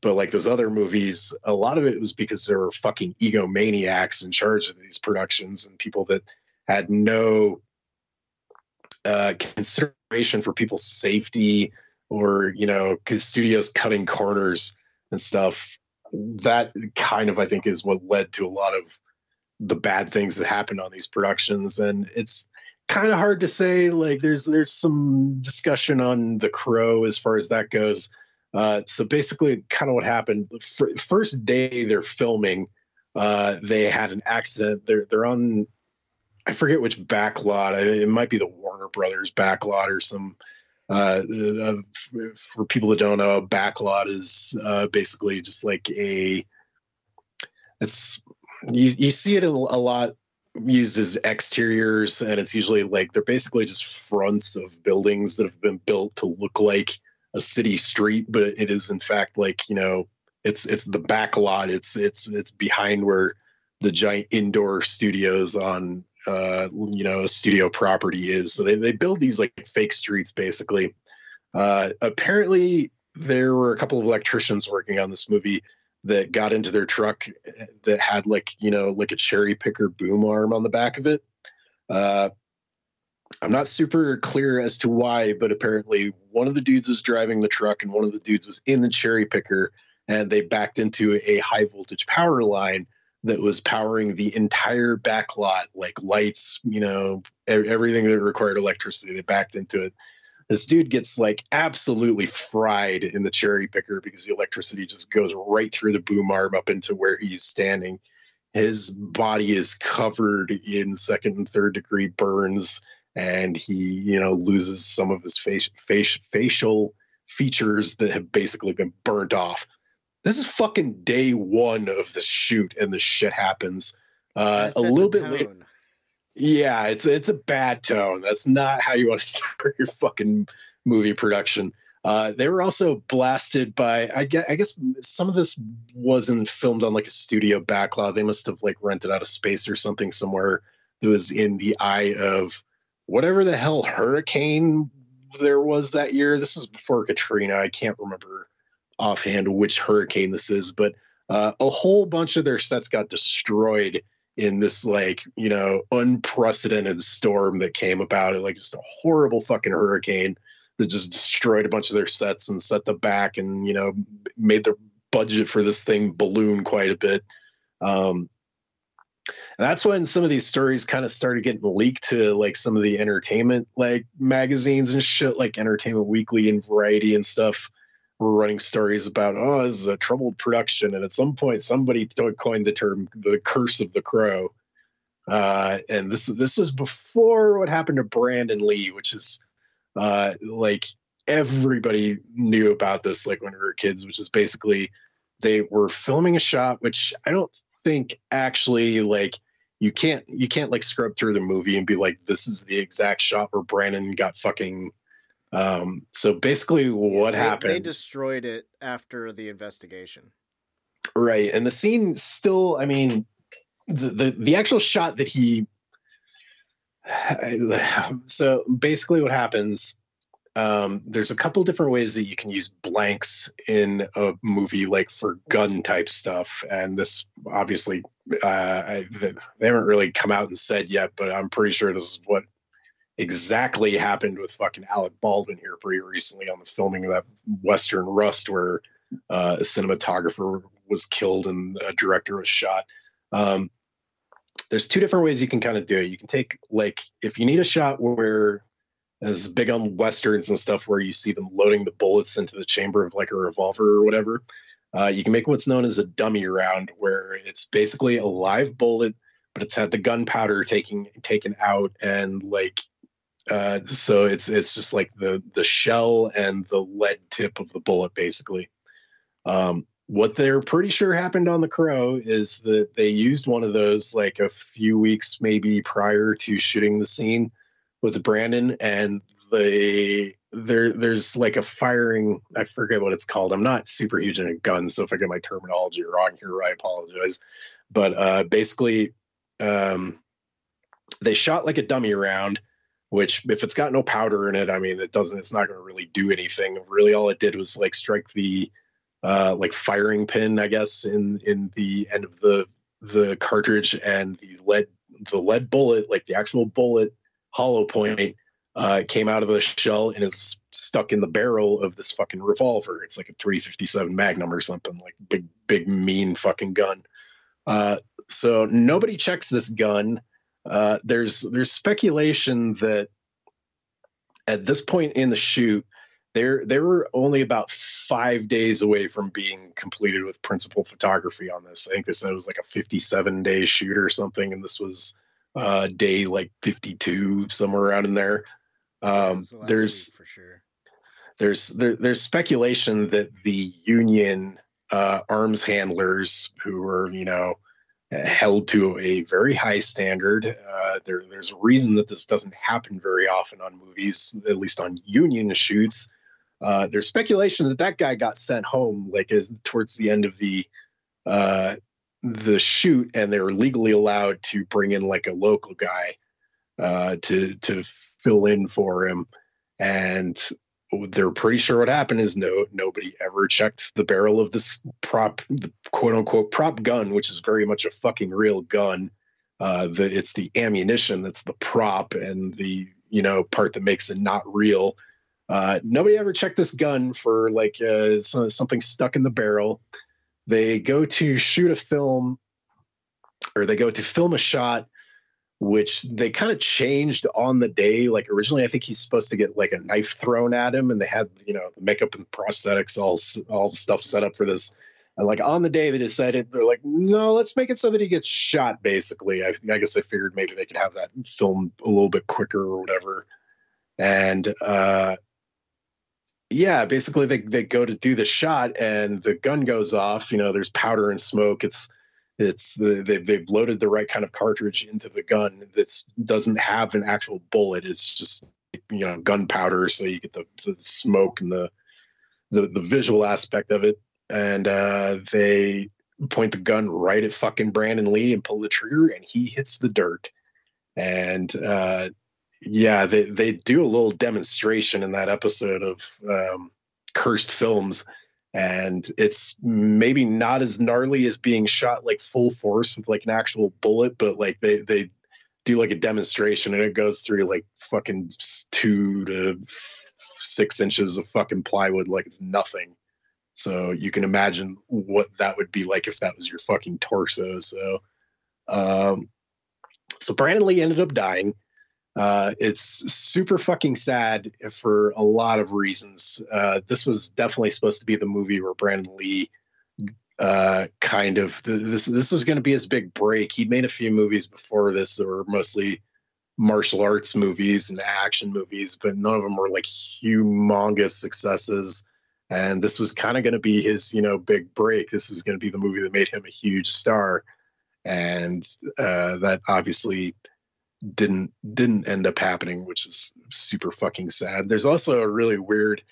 but like those other movies a lot of it was because there were fucking egomaniacs in charge of these productions and people that had no uh for people's safety or you know because studios cutting corners and stuff that kind of i think is what led to a lot of the bad things that happened on these productions. And it's kind of hard to say like there's there's some discussion on the crow as far as that goes. Uh, so basically kind of what happened first day they're filming uh, they had an accident. They're they're on i forget which backlot it might be the warner brothers backlot or some uh, uh, for people that don't know, a backlot is uh, basically just like a. It's you, you see it a, lot used as exteriors, and it's usually like they're basically just fronts of buildings that have been built to look like a city street, but it is in fact like you know it's it's the back lot. It's it's it's behind where the giant indoor studios on uh, you know a studio property is. So they they build these like fake streets basically. Uh, apparently, there were a couple of electricians working on this movie that got into their truck that had like you know like a cherry picker boom arm on the back of it. Uh, I'm not super clear as to why, but apparently one of the dudes was driving the truck and one of the dudes was in the cherry picker, and they backed into a high voltage power line that was powering the entire back lot, like lights, you know, everything that required electricity. They backed into it. This dude gets like absolutely fried in the cherry picker because the electricity just goes right through the boom arm up into where he's standing. His body is covered in second and third degree burns, and he, you know, loses some of his face, face facial features that have basically been burnt off this is fucking day one of the shoot and the shit happens. Uh, a little bit later yeah it's it's a bad tone. That's not how you want to start your fucking movie production. Uh, they were also blasted by I guess, I guess some of this wasn't filmed on like a studio backlot they must have like rented out a space or something somewhere that was in the eye of whatever the hell hurricane there was that year. This was before katrina. I can't remember offhand which hurricane this is, but uh, a whole bunch of their sets got destroyed in this like you know unprecedented storm that came about. It like just a horrible fucking hurricane that just destroyed a bunch of their sets and set them back and you know made the budget for this thing balloon quite a bit. Um and that's when some of these stories kind of started getting leaked to like some of the entertainment like magazines and shit like entertainment weekly and variety and stuff were running stories about oh this is a troubled production. And at some point somebody coined the term the curse of the crow. Uh, and this this was before what happened to brandon lee which is uh, like everybody knew about this like when we were kids which is basically they were filming a shot which i don't think actually like you can't you can't like scrub through the movie and be like this is the exact shot where brandon got fucking um, so basically, what they, happened? They destroyed it after the investigation. Right, and the scene still. I mean, the the, the actual shot that he. So basically, what happens? Um, there's a couple different ways that you can use blanks in a movie, like for gun type stuff. And this obviously, uh, I, they haven't really come out and said yet, but I'm pretty sure this is what exactly happened with fucking Alec Baldwin here pretty recently on the filming of that Western Rust, where uh, a cinematographer was killed and a director was shot. Um, there's two different ways you can kind of do it. You can take like if you need a shot where as big on westerns and stuff where you see them loading the bullets into the chamber of like a revolver or whatever. Uh, you can make what's known as a dummy round, where it's basically a live bullet but it's had the gunpowder taking taken out and like uh, so it's it's just like the the shell and the lead tip of the bullet basically. Um, what they're pretty sure happened on the crow is that they used one of those like a few weeks maybe prior to shooting the scene with Brandon and they there there's like a firing I forget what it's called. I'm not super huge into guns, so if I get my terminology wrong here, I apologize. But uh basically um they shot like a dummy round, which if it's got no powder in it, I mean it doesn't it's not gonna really do anything. Really all it did was like strike the uh like firing pin, I guess, in in the end of the the cartridge and the lead the lead bullet, like the actual bullet hollow point uh, came out of the shell and is stuck in the barrel of this fucking revolver. It's like a 357 Magnum or something, like big, big, mean fucking gun. Uh, so nobody checks this gun. Uh, there's there's speculation that at this point in the shoot, they're they were only about five days away from being completed with principal photography on this. I think they said it was like a 57 day shoot or something, and this was uh, day like 52 somewhere around in there. Um, the there's for sure. There's there, there's speculation that the union uh, arms handlers who were you know held to a very high standard. Uh, there, there's a reason that this doesn't happen very often on movies, at least on union shoots. Uh, there's speculation that that guy got sent home like as towards the end of the uh, the shoot, and they were legally allowed to bring in like a local guy uh, to to fill in for him, and they're pretty sure what happened is no nobody ever checked the barrel of this prop, the quote unquote prop gun, which is very much a fucking real gun. Uh, the, it's the ammunition that's the prop and the you know part that makes it not real. Uh, nobody ever checked this gun for like uh, something stuck in the barrel. They go to shoot a film, or they go to film a shot which they kind of changed on the day. Like originally, I think he's supposed to get like a knife thrown at him, and they had you know makeup and prosthetics, all all stuff set up for this. And like on the day, they decided they're like, no, let's make it so that he gets shot. Basically, I, I guess they figured maybe they could have that filmed a little bit quicker or whatever. And uh, yeah, basically they they go to do the shot, and the gun goes off. You know, there's powder and smoke. It's it's the, they, they've loaded the right kind of cartridge into the gun that doesn't have an actual bullet. It's just you know gunpowder, so you get the, the smoke and the, the the visual aspect of it. And uh, they point the gun right at fucking Brandon Lee and pull the trigger, and he hits the dirt. And uh, yeah, they they do a little demonstration in that episode of um, Cursed Films and it's maybe not as gnarly as being shot like full force with like an actual bullet but like they they do like a demonstration and it goes through like fucking two to six inches of fucking plywood like it's nothing. So you can imagine what that would be like if that was your fucking torso. So um so brandon lee ended up dying uh, it's super fucking sad for a lot of reasons. Uh, this was definitely supposed to be the movie where Brandon Lee uh, kind of this this was going to be his big break. He'd made a few movies before this that were mostly martial arts movies and action movies, but none of them were like humongous successes. And this was kind of going to be his, you know, big break. This is going to be the movie that made him a huge star, and uh, that obviously didn't didn't end up happening, which is super fucking sad. There's also a really weird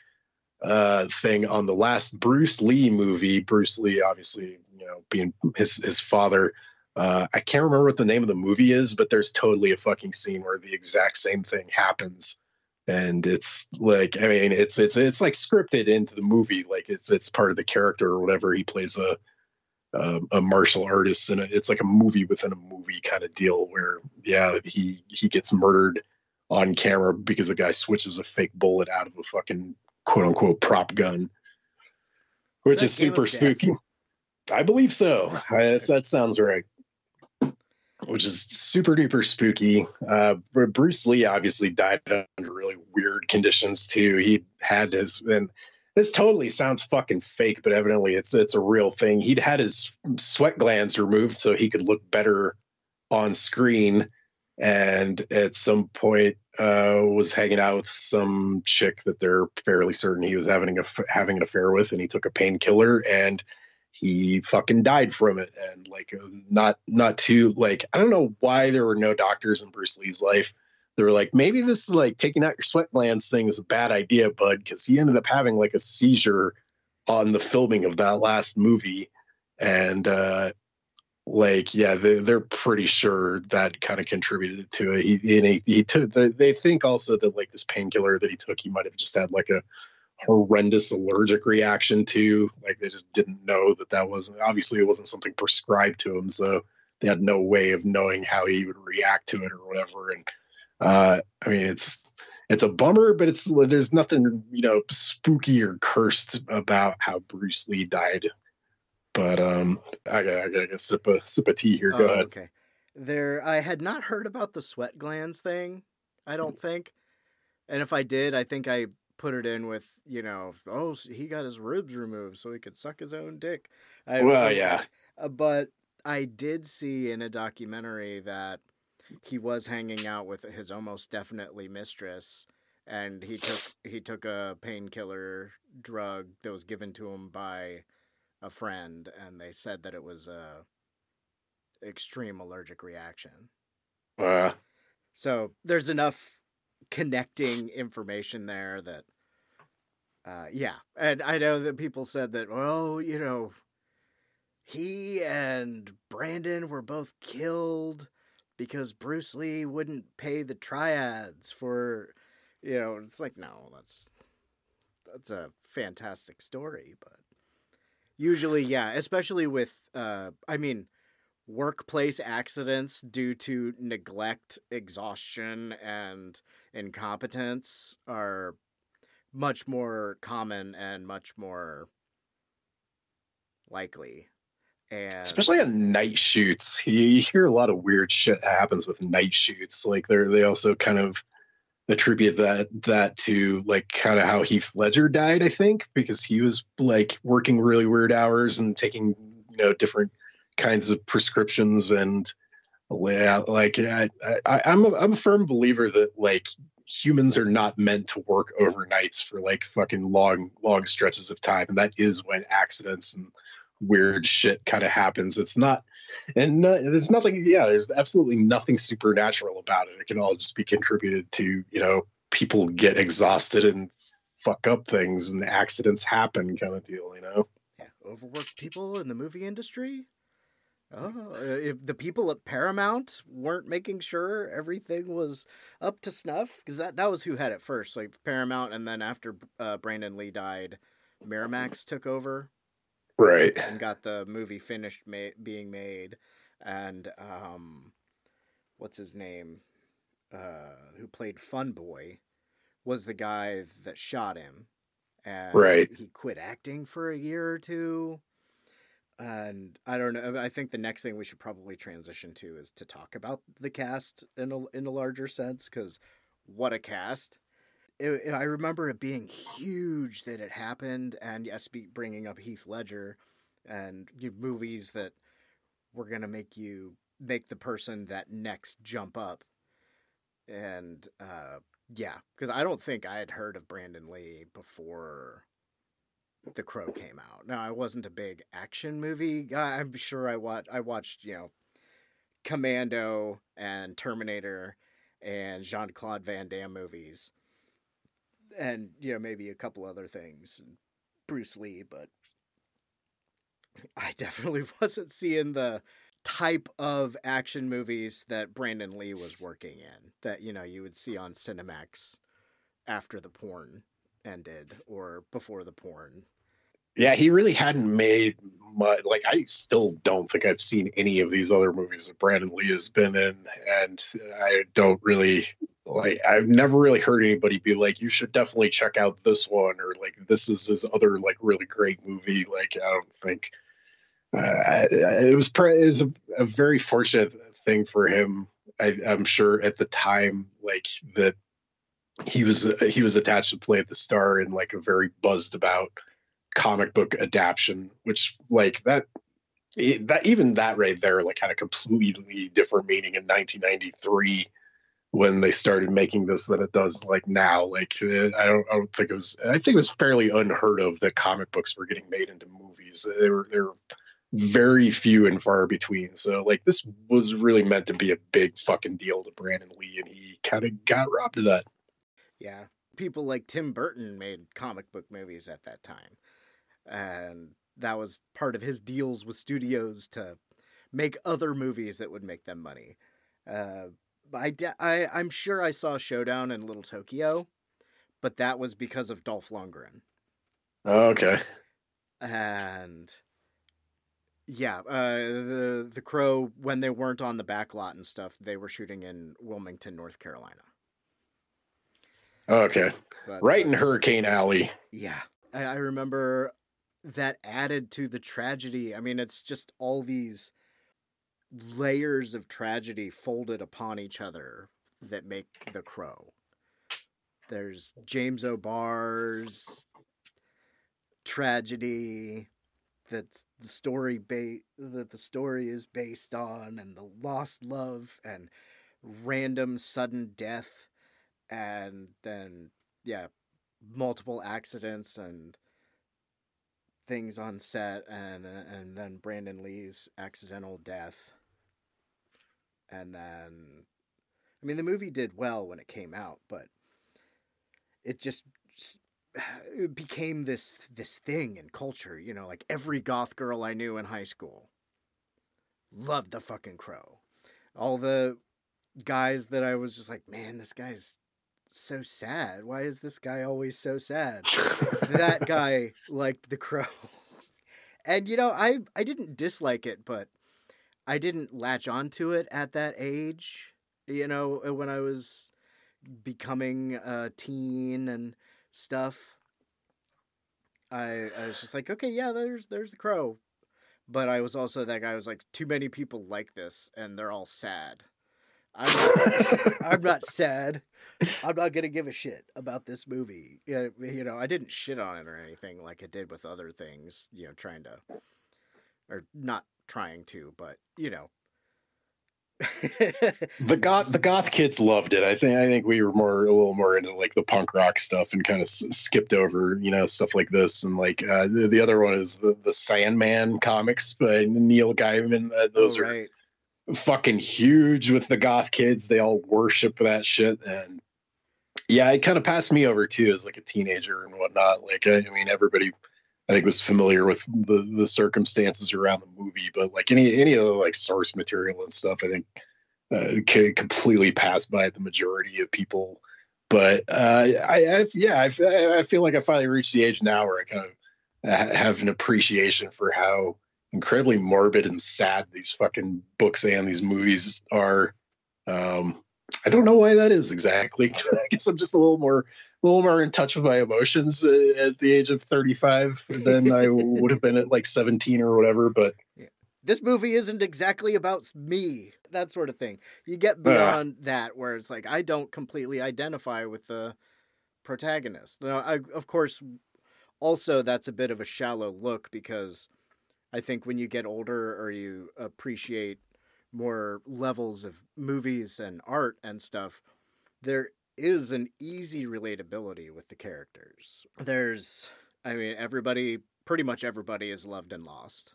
uh, thing on the last Bruce Lee movie. Bruce Lee, obviously, you know, being his his father. Uh, I can't remember what the name of the movie is, but there's totally a fucking scene where the exact same thing happens, and it's like, I mean, it's it's it's like scripted into the movie, like it's it's part of the character or whatever. He plays a um, a martial artist and it's like a movie within a movie kind of deal where yeah he he gets murdered on camera because a guy switches a fake bullet out of a fucking quote unquote prop gun which is, super spooky. I believe so. I, that sounds right. Which is super duper spooky. Uh, bruce lee obviously died under really weird conditions too. He had his and this totally sounds fucking fake, but evidently it's it's a real thing. He'd had his sweat glands removed so he could look better on screen and at some point uh, was hanging out with some chick that they're fairly certain he was having a having an affair with, and he took a painkiller and he fucking died from it. And like, uh, not not too like I don't know why there were no doctors in Bruce Lee's life. They were like, maybe this is like taking out your sweat glands thing is a bad idea, bud, because he ended up having like a seizure on the filming of that last movie, and uh, like yeah they, they're pretty sure that kind of contributed to it. He he, he took they think also that like this painkiller that he took he might have just had like a horrendous allergic reaction to like they just didn't know that that was obviously it wasn't something prescribed to him so they had no way of knowing how he would react to it or whatever and uh i mean it's it's a bummer but it's there's nothing you know spooky or cursed about how bruce lee died but um, I got I got a sip of sip of tea here. Go oh, ahead. Okay. There, I had not heard about the sweat glands thing. I don't think, and if I did, I think I put it in with you know, oh, he got his ribs removed so he could suck his own dick. I, well, yeah. But I did see in a documentary that he was hanging out with his almost definitely mistress and he took he took a painkiller drug that was given to him by a friend, and they said that it was a extreme allergic reaction. Uh. So there's enough connecting information there that, uh, yeah. And I know that people said that, well, you know, he and Brandon were both killed because Bruce Lee wouldn't pay the triads for, you know, it's like, no, that's that's a fantastic story, but Usually, yeah, especially with uh I mean workplace accidents due to neglect, exhaustion and incompetence are much more common and much more likely. And especially on night shoots, you hear a lot of weird shit happens with night shoots. Like they're they also kind of attribute that that to like kind of how Heath Ledger died, I think, because he was like working really weird hours and taking you know different kinds of prescriptions and like I, I I'm a, I'm a firm believer that like humans are not meant to work overnights for like fucking long long stretches of time and that is when accidents and weird shit kind of happens. It's not and no, there's nothing yeah there's absolutely nothing supernatural about it. It can all just be contributed to you know people get exhausted and fuck up things and accidents happen kind of deal you know? Yeah overworked people in the movie industry? Oh if the people at paramount weren't making sure everything was up to snuff? Because that, that was who had it first like paramount and then after uh, brandon lee died miramax took over right. and got the movie finished ma- being made and um what's his name uh who played fun boy was the guy that shot him and right. he quit acting for a year or two and i don't know i think the next thing we should probably transition to is to talk about the cast in a, in a larger sense because what a cast it, I remember it being huge that it happened, and yes, bringing up Heath Ledger and movies that were gonna make you make the person that next jump up, and uh, yeah, because I don't think I had heard of Brandon Lee before The Crow came out. Now I wasn't a big action movie guy. I'm sure I watched I watched you know Commando and Terminator and Jean Claude Van Damme movies and you know maybe a couple other things, Bruce Lee, but I definitely wasn't seeing the type of action movies that Brandon Lee was working in that you know you would see on Cinemax after the porn ended or before the porn yeah, he really hadn't made much. Like, I still don't think I've seen any of these other movies that Brandon Lee has been in, and I don't really like. I've never really heard anybody be like, "You should definitely check out this one," or like, "This is his other like really great movie." Like, I don't think uh, it was. Pre- it was a, a very fortunate thing for him. I, I'm sure at the time, like that he was he was attached to play at the star and like a very buzzed about comic book adaptation, which like that that even that right there like had a completely different meaning in 1993 when they started making this than it does like now. Like uh, I don't, I don't think it was. I think it was fairly unheard of that comic books were getting made into movies. They were they were very few and far between. So like this was really meant to be a big fucking deal to Brandon Lee, and he kind of got robbed of that. Yeah, people like Tim Burton made comic book movies at that time, and that was part of his deals with studios to make other movies that would make them money. Uh, I, I I'm sure I saw Showdown in Little Tokyo, but that was because of Dolph Lundgren. Oh, okay. And yeah, uh, the the Crow when they weren't on the back lot and stuff, they were shooting in Wilmington, North Carolina. Oh, okay, so right in Hurricane Alley. Yeah, I, I remember that added to the tragedy. I mean, it's just all these layers of tragedy folded upon each other that make The Crow. There's James O'Barr's tragedy that the story ba- that the story is based on and the lost love and random sudden death and then yeah multiple accidents and things on set and and then Brandon Lee's accidental death and then I mean the movie did well when it came out, but it just, just it became this this thing in culture, you know, like every goth girl I knew in high school loved the fucking crow. All the guys that I was just like, man, this guy's so sad. Why is this guy always so sad? that guy liked the crow. and you know, I I didn't dislike it, but I didn't latch onto it at that age. You know, uh, when I was becoming a teen and stuff. I I was just like, okay, yeah, there's there's the crow. But I was also that guy was like, too many people like this and they're all sad. I'm not, I'm not sad. I'm not gonna give a shit about this movie. You know, you know, I didn't shit on it or anything like I did with other things. You know, trying to, or not trying to, but you know. the goth the goth kids loved it. I think I think we were more a little more into like the punk rock stuff and kind of s- skipped over you know stuff like this and like uh, the, the other one is the the Sandman comics by Neil Gaiman. Uh, those oh, right. are fucking huge with the goth kids. They all worship that shit and yeah, it kind of passed me over too as like a teenager and whatnot. Like I, I mean everybody I think was familiar with the the circumstances around the movie, but like any any of the like source material and stuff, I think uh, completely passed by the majority of people. But uh, I, I've, yeah, I've, I feel like I finally reached the age now where I kind of have an appreciation for how incredibly morbid and sad these fucking books and these movies are. Um, I don't know why that is exactly. I guess I'm just a little more a little more in touch with my emotions uh, at the age of 35 than I would have been at like 17 or whatever. But yeah. this movie isn't exactly about me, that sort of thing. You get beyond uh, that where it's like I don't completely identify with the protagonist. Now, I, of course, also that's a bit of a shallow look because I think when you get older or you appreciate more levels of movies and art and stuff, there is an easy relatability with the characters. There's, I mean, everybody, pretty much everybody is loved and lost.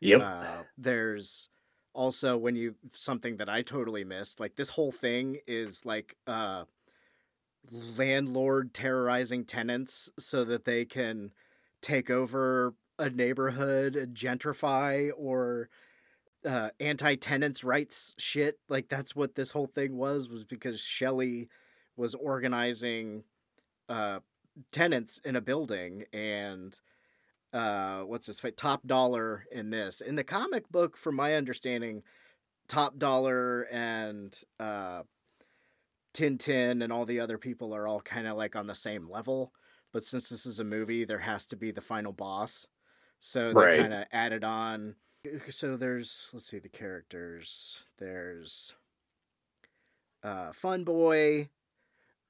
Yep. Uh, there's also when you something that I totally missed. Like this whole thing is like uh, landlord terrorizing tenants so that they can take over a neighborhood, gentrify, or uh, anti tenants rights shit. Like that's what this whole thing was was because Shelley was organizing uh, tenants in a building and uh, what's this fight top dollar in this in the comic book from my understanding top dollar and uh, tintin and all the other people are all kind of like on the same level but since this is a movie there has to be the final boss so they right. kind of added on so there's let's see the characters. There's uh, Fun Boy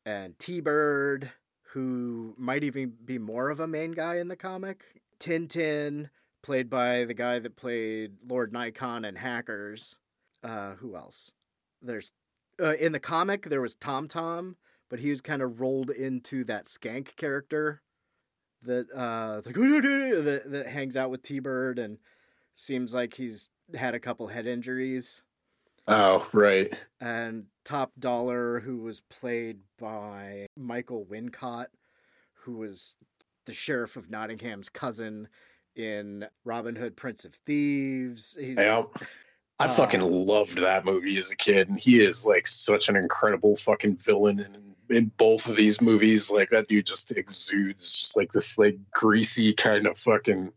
and T Bird, who might even be more of a main guy in the comic. Tintin, played by the guy that played Lord Nikon and Hackers. Uh, who else? There's uh, in the comic there was Tom Tom, but he was kind of rolled into that skank character that uh like that, that hangs out with T Bird and seems like he's had a couple head injuries. Oh, right. And Top Dollar, who was played by Michael Wincott, who was the sheriff of Nottingham's cousin in Robin Hood, Prince of Thieves. He's, yeah. I uh, fucking loved that movie as a kid, and he is like such an incredible fucking villain in in both of these movies. Like that dude just exudes just like this like greasy kind of fucking.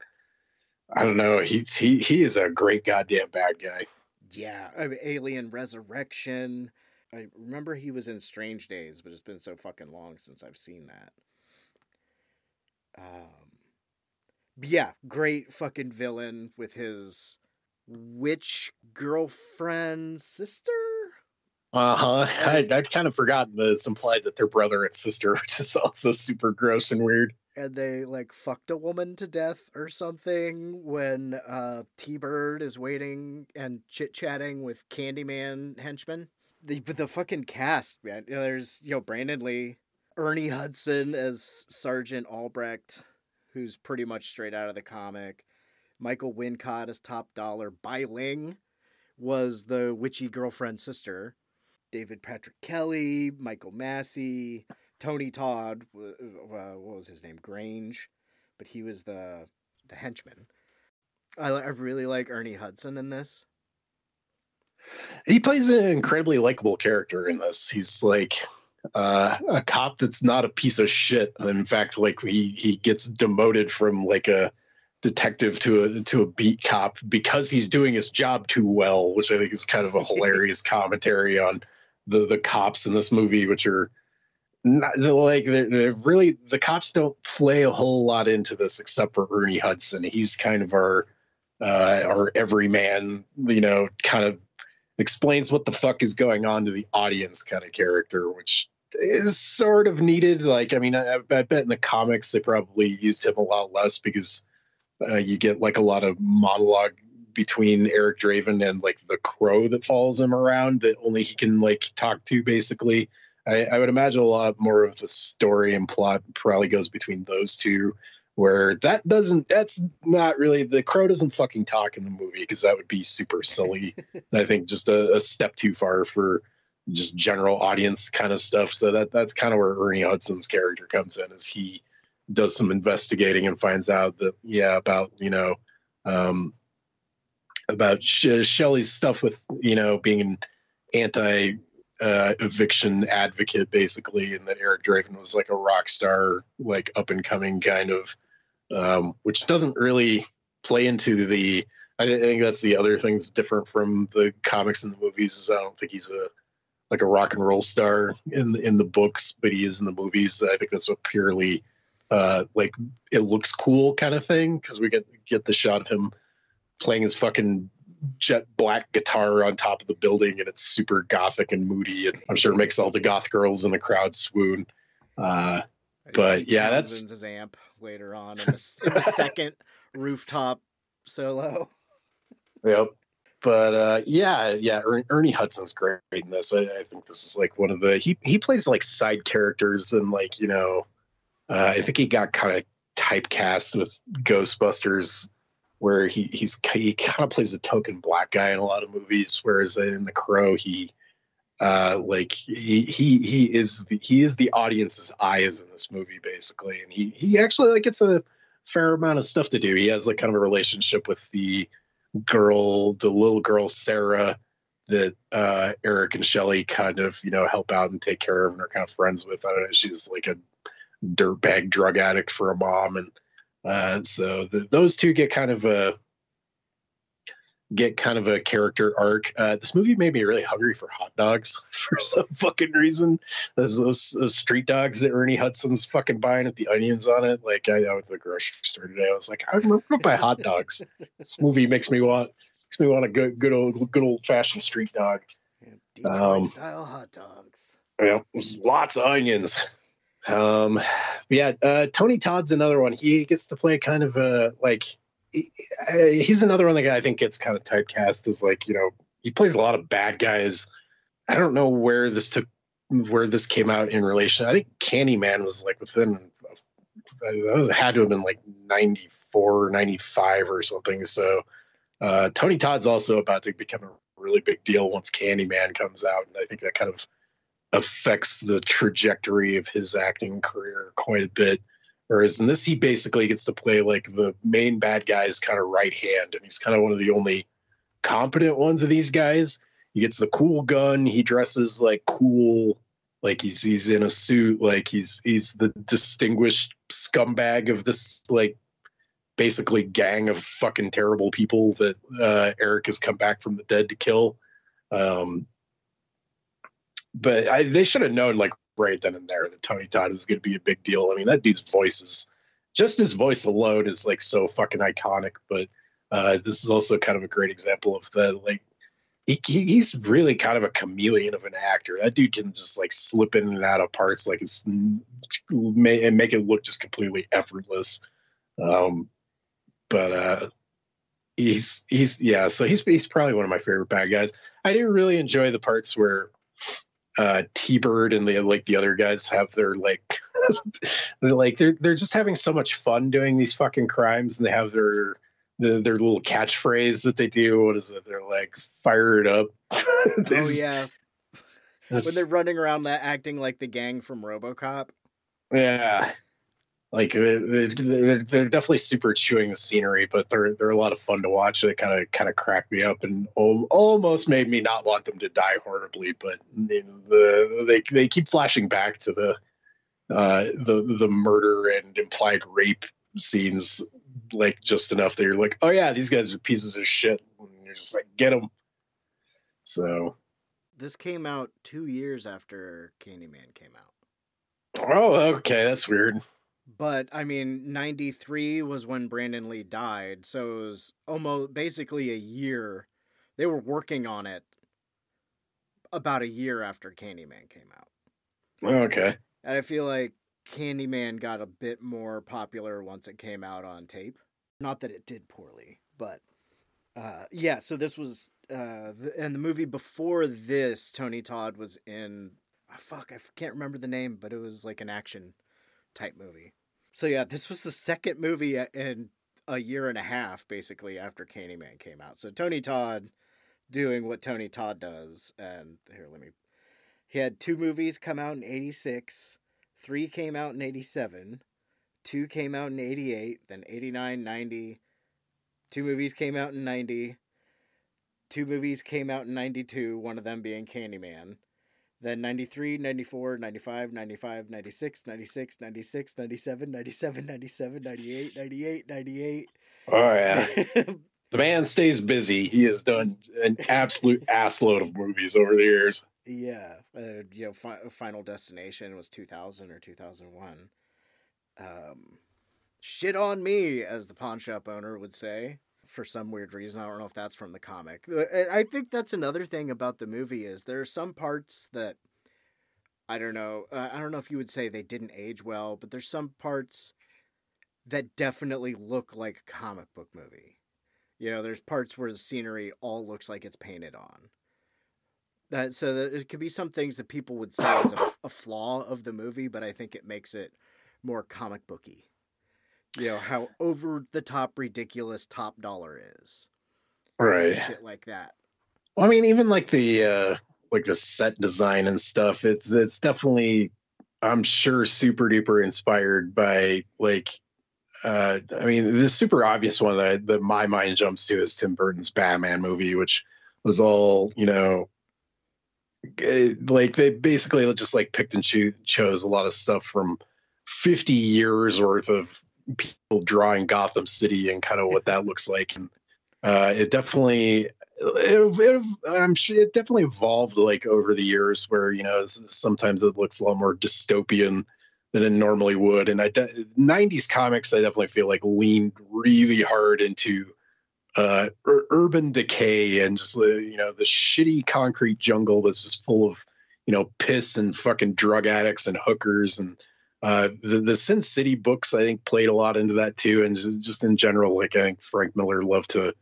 I don't know. He's he he is a great goddamn bad guy. Yeah, I mean, Alien Resurrection. I remember he was in Strange Days, but it's been so fucking long since I've seen that. Um, yeah, great fucking villain with his witch girlfriend sister. Uh huh. I, I'd kind of forgotten that it's implied that they're brother and sister, which is also super gross and weird. And they like fucked a woman to death or something when uh, T Bird is waiting and chit chatting with Candyman henchmen. The the fucking cast, man. You know, there's you know Brandon Lee, Ernie Hudson as Sergeant Albrecht, who's pretty much straight out of the comic. Michael Wincott as Top Dollar. Bai Ling was the witchy girlfriend sister. David Patrick Kelly, Michael Massee, Tony Todd. Uh, what was his name? Grange, but he was the the henchman. I I really like Ernie Hudson in this. He plays an incredibly likable character in this. He's like uh, a cop that's not a piece of shit. In fact, like he he gets demoted from like a detective to a to a beat cop because he's doing his job too well, which I think is kind of a hilarious commentary on the the cops in this movie, which are not like they're, they're, really the cops don't play a whole lot into this except for Ernie Hudson. He's kind of our uh, our everyman, you know, kind of explains what the fuck is going on to the audience kind of character, which is sort of needed. Like, I mean, I, I bet in the comics they probably used him a lot less because uh, you get like a lot of monologue between Eric Draven and like the crow that follows him around that only he can like talk to basically. I, I would imagine a lot more of the story and plot probably goes between those two where that doesn't that's not really the crow doesn't fucking talk in the movie because that would be super silly i think just a, a, step too far for just general audience kind of stuff so that that's kind of where ernie hudson's character comes in as he does some investigating and finds out that yeah about you know um, about Shelley's stuff with you know being an anti uh, eviction advocate basically, and that Eric Draven was like a rock star, like up and coming kind of, um, which doesn't really play into the. I think that's the other thing that's different from the comics and the movies. Is I don't think he's a like a rock and roll star in in the books, but he is in the movies. I think that's what purely uh, like it looks cool kind of thing because we get get the shot of him playing his fucking jet black guitar on top of the building and it's super gothic and moody and i'm sure it makes all the goth girls in the crowd swoon. Uh, but yeah that's his amp later on in the, in the second rooftop solo? Yep. But uh, yeah yeah er- ernie hudson's great in this. I, I, think this is like one of the he, he plays like side characters and like you know uh, i think he got kind of typecast with ghostbusters where he he's he kind of plays a token black guy in a lot of movies, whereas in The Crow he uh like he he he is the, he is the audience's eyes in this movie basically, and he he actually like gets a fair amount of stuff to do. He has like kind of a relationship with the girl, the little girl Sarah that uh Eric and Shelley kind of you know help out and take care of and are kind of friends with. I don't know. She's like a dirtbag drug addict for a mom and uh, so the, those two get kind of a get kind of a character arc. Uh, this movie made me really hungry for hot dogs for some fucking reason. Those, those, those street dogs that Ernie Hudson's fucking buying with the onions on it. Like I, I went to the grocery store today. I was like, I'm gonna buy hot dogs. this movie makes me want makes me want a good good old good old fashioned street dog. Yeah, Detroit um, style hot dogs. Yeah, lots of onions. Um, yeah, uh, Tony Todd's another one. He gets to play kind of a like he, he's another one that I think gets kind of typecast as like you know he plays a lot of bad guys. I don't know where this took where this came out in relation. I think Candyman was like within that was had to have been like 94 95 or something so uh, tony todd's also about to become a really big deal once candyman comes out and i think that kind of affects the trajectory of his acting career quite a bit whereas in this he basically gets to play like the main bad guy's kind of right hand and he's kind of one of the only competent ones of these guys he gets the cool gun he dresses like cool like he's he's in a suit like he's he's the distinguished scumbag of this like basically gang of fucking terrible people that uh, Eric has come back from the dead to kill. Um, but I, they should have known like right then and there that Tony Todd was going to be a big deal. I mean, that dude's voice is just his voice alone is like so fucking iconic. But uh, this is also kind of a great example of the like he, he's really kind of a chameleon of an actor. That dude can just like slip in and out of parts like it's and make it look just completely effortless. Um, but uh, he's he's yeah, so he's he's probably one of my favorite bad guys. I do really enjoy the parts where uh, T Bird and the like the other guys have their like they're like they're they're just having so much fun doing these fucking crimes and they have their the, their little catchphrase that they do. What is it? They're like fire it up. oh yeah. when they're running around that acting like the gang from RoboCop. Yeah. Like they're, they're, they're definitely super chewing the scenery, but they're they're a lot of fun to watch. They kind of kind of crack me up and almost made me not want them to die horribly. But the they they keep flashing back to the uh, the the murder and implied rape scenes like just enough that you're like, oh yeah, these guys are pieces of shit. And you're just like, get them. So this came out two years after Candyman came out. Oh, okay, that's weird. But I mean, '93 was when Brandon Lee died, so it was almost basically a year. They were working on it about a year after Candyman came out. Okay. And I feel like Candyman got a bit more popular once it came out on tape. Not that it did poorly, but uh, yeah. So this was, uh, the, and the movie before this, Tony Todd was in. Oh, fuck, I can't remember the name, but it was like an action type movie. So yeah, this was the second movie in a year and a half, basically after Candyman came out. So Tony Todd doing what Tony Todd does, and here, let me. He had two movies come out in '86 Three came out in 87. Two came out in 88. Then 89, 90. Two movies came out in 90. Two movies came out in 92, one of them being Candyman. Then 93, 94, 95, 95, 96, 96, 96, 97, 97, 97, 98, 98, 98. Oh, yeah. the man stays busy. He has done an absolute assload of movies over the years. Yeah, uh, you know, fi- Final Destination was 2000 or 2001. Um, shit on me, as the pawn shop owner would say, for some weird reason. I don't know if that's from the comic. Uh, I think that's another thing about the movie is there are some parts that I don't know. Uh, I don't know if you would say they didn't age well, but there's some parts that definitely look like a comic book movie. You know, there's parts where the scenery all looks like it's painted on that so that it could be some things that people would say is a, a flaw of the movie, but I think it makes it more comic booky. You know how over the top ridiculous top dollar is, right? Shit like that. Well, I mean, even like the uh like the set design and stuff. It's it's definitely, I'm sure, super duper inspired by like uh, I mean, the super obvious one that, that my mind jumps to is Tim Burton's Batman movie, which was all you know like they basically just like picked and cho- chose a lot of stuff from 50 years worth of people drawing Gotham City and kind of what that looks like. And uh, it definitely, it, it, I'm sure it definitely evolved like over the years where, you know, sometimes it looks a lot more dystopian than it normally would. And I, de- 90s comics, I definitely feel like leaned really hard into uh, ur- urban decay and just you know the shitty concrete jungle that's just full of you know piss and fucking drug addicts and hookers and Uh, the the Sin City books I think played a lot into that too, and just, just in general, like I think Frank Miller loved to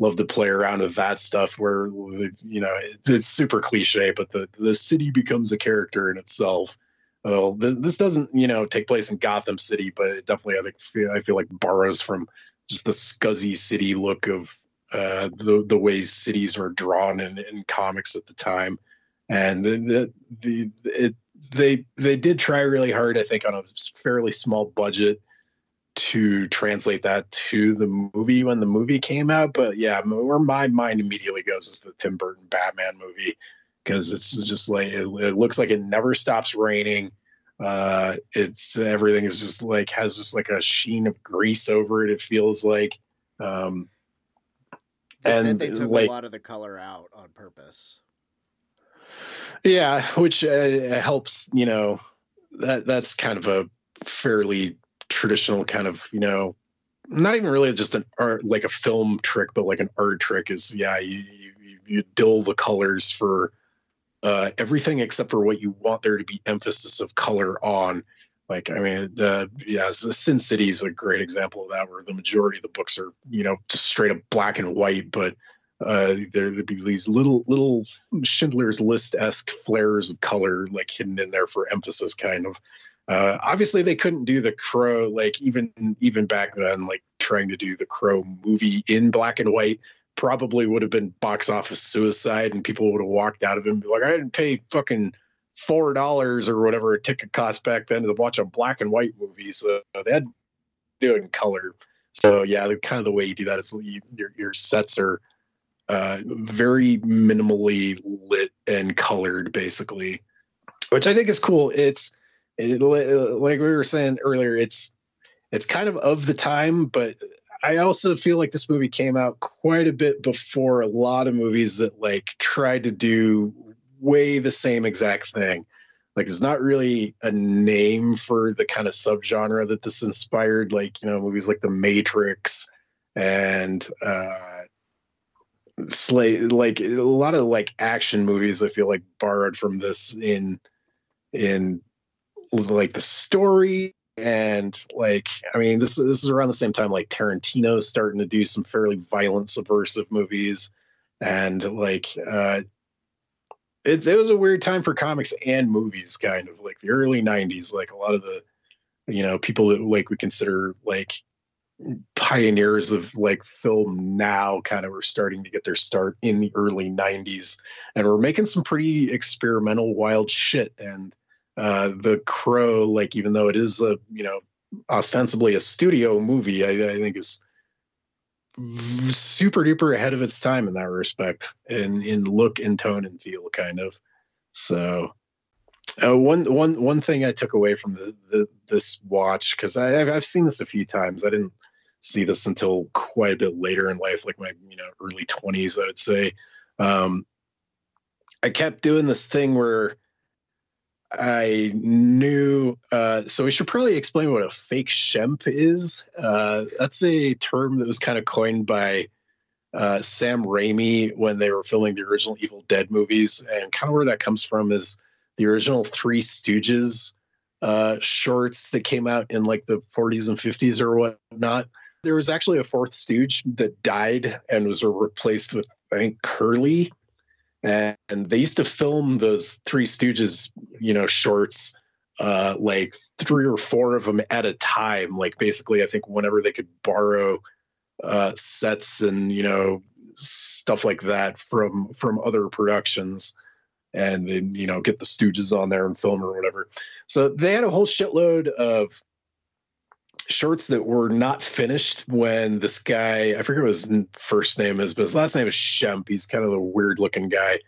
love to play around with that stuff where you know it's, it's super cliche, but the the city becomes a character in itself. Well, this, this doesn't you know take place in Gotham City, but it definitely I think feel, I feel like borrows from just the scuzzy city look of uh, the the ways cities were drawn in, in comics at the time, and the the, the it they they did try really hard, I think, on a fairly small budget to translate that to the movie when the movie came out. But yeah, where my mind immediately goes is the Tim Burton Batman movie because it's just like it, it, looks like it never stops raining. Uh, it's everything is just like has just like a sheen of grease over it. It feels like. Um, they and said they took like, a lot of the color out on purpose. Yeah, which uh, helps. You know, that that's kind of a fairly traditional kind of you know, not even really just an art like a film trick, but like an art trick is yeah, you you, you dull the colors for uh, everything except for what you want there to be emphasis of color on. Like, I mean, the yeah, Sin City is a great example of that, where the majority of the books are, you know, just straight up black and white, but uh, there would be these little little Schindler's List esque flares of color like hidden in there for emphasis, kind of. Uh, obviously, they couldn't do the Crow like even even back then, like trying to do the Crow movie in black and white probably would have been box office suicide, and people would have walked out of it and be like, I didn't pay fucking four dollars or whatever a ticket cost back then to watch a black and white movie. So they had to do it in color. So yeah, kind of the way you do that is you, your your sets are uh, very minimally lit and colored, basically, which I think is cool. It's it, like we were saying earlier, it's it's kind of of the time, but I also feel like this movie came out quite a bit before a lot of movies that like tried to do way the same exact thing. Like, it's not really a name for the kind of subgenre that this inspired. Like, you know, movies like The Matrix and uh, Slay, like a lot of like action movies. I feel like borrowed from this in in like the story and like i mean this this is around the same time like tarantino's starting to do some fairly violent subversive movies and like uh it, it was a weird time for comics and movies kind of like the early 90s like a lot of the you know people that like we consider like pioneers of like film now kind of were starting to get their start in the early 90s and we're making some pretty experimental wild shit and uh, the Crow, like even though it is a you know ostensibly a studio movie, I, I think is super duper ahead of its time in that respect, in in look and tone and feel, kind of. So, uh, one one one thing I took away from the, the this watch because I've I've seen this a few times. I didn't see this until quite a bit later in life, like my you know early twenties, I would say. Um, I kept doing this thing where I knew. Uh, so we should probably explain what a fake shemp is. Uh, that's a term that was kind of coined by uh, Sam Raimi when they were filming the original Evil Dead movies, and kind of where that comes from is the original Three Stooges uh, shorts that came out in like the 40s and 50s or whatnot. There was actually a fourth Stooge that died and was replaced with I think Curly and, they used to film those Three Stooges, you know, shorts, uh, like three or four of them at a time. Like basically, I think whenever they could borrow uh, sets and you know stuff like that from from other productions, and then you know get the Stooges on there and film or whatever. So they had a whole shitload of shorts that were not finished when this guy I forget what his first name is, but his last name is Shemp. He's kind of a weird looking guy,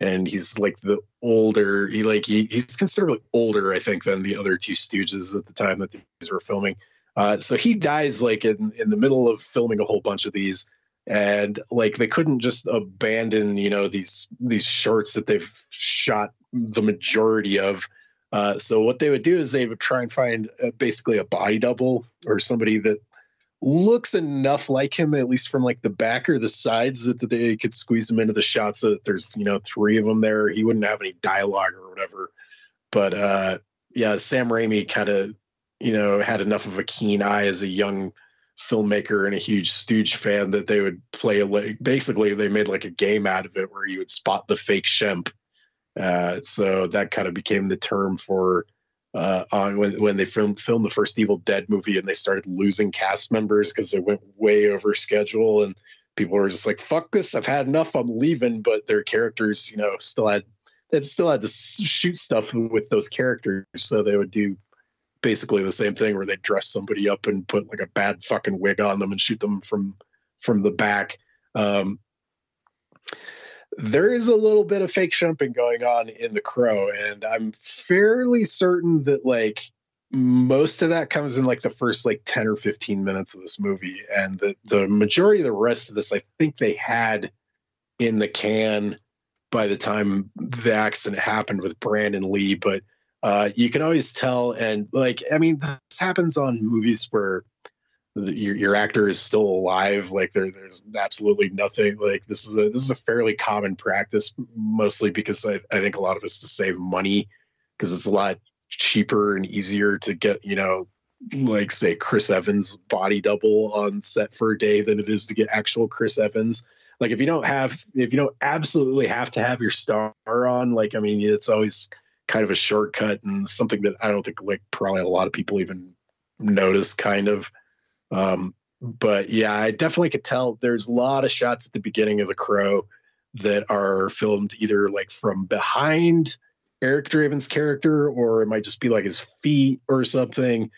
and he's like the older. He like he, he's considerably older, I think, than the other two Stooges at the time that these were filming. Uh, so he dies like in in the middle of filming a whole bunch of these, and like they couldn't just abandon you know these these shorts that they've shot the majority of uh, so what they would do is they would try and find uh, basically a body double or somebody that looks enough like him, at least from like the back or the sides, that, that they could squeeze him into the shot so that there's you know three of them there. He wouldn't have any dialogue or whatever, but uh, yeah, Sam Raimi kind of, you know, had enough of a keen eye as a young filmmaker and a huge Stooge fan that they would play like basically they made like a game out of it where you would spot the fake Shemp. Uh, so that kind of became the term for uh, on when when they filmed filmed the first Evil Dead movie and they started losing cast members because they went way over schedule and people were just like fuck this I've had enough I'm leaving but their characters you know still had they still had to shoot stuff with those characters so they would do basically the same thing where they dress somebody up and put like a bad fucking wig on them and shoot them from from the back. Um, there is a little bit of fake Shemping going on in the crow, and I'm fairly certain that like most of that comes in like the first like 10 or 15 minutes of this movie and the the majority of the rest of this i think they had in the can by the time the accident happened with brandon lee but uh, you can always tell. And like, I mean, this happens on movies where your, your actor is still alive. Like there, there's absolutely nothing like this is a, this is a fairly common practice, mostly because I, I think a lot of it's to save money because it's a lot cheaper and easier to get, you know, like say Chris Evans body double on set for a day than it is to get actual Chris Evans. Like if you don't have, if you don't absolutely have to have your star on, like, I mean, it's always, kind of a shortcut and something that I don't think like probably a lot of people even notice kind of. Um, but yeah, I definitely could tell there's a lot of shots at the beginning of The Crow that are filmed either like from behind Eric Draven's character or it might just be like his feet or something.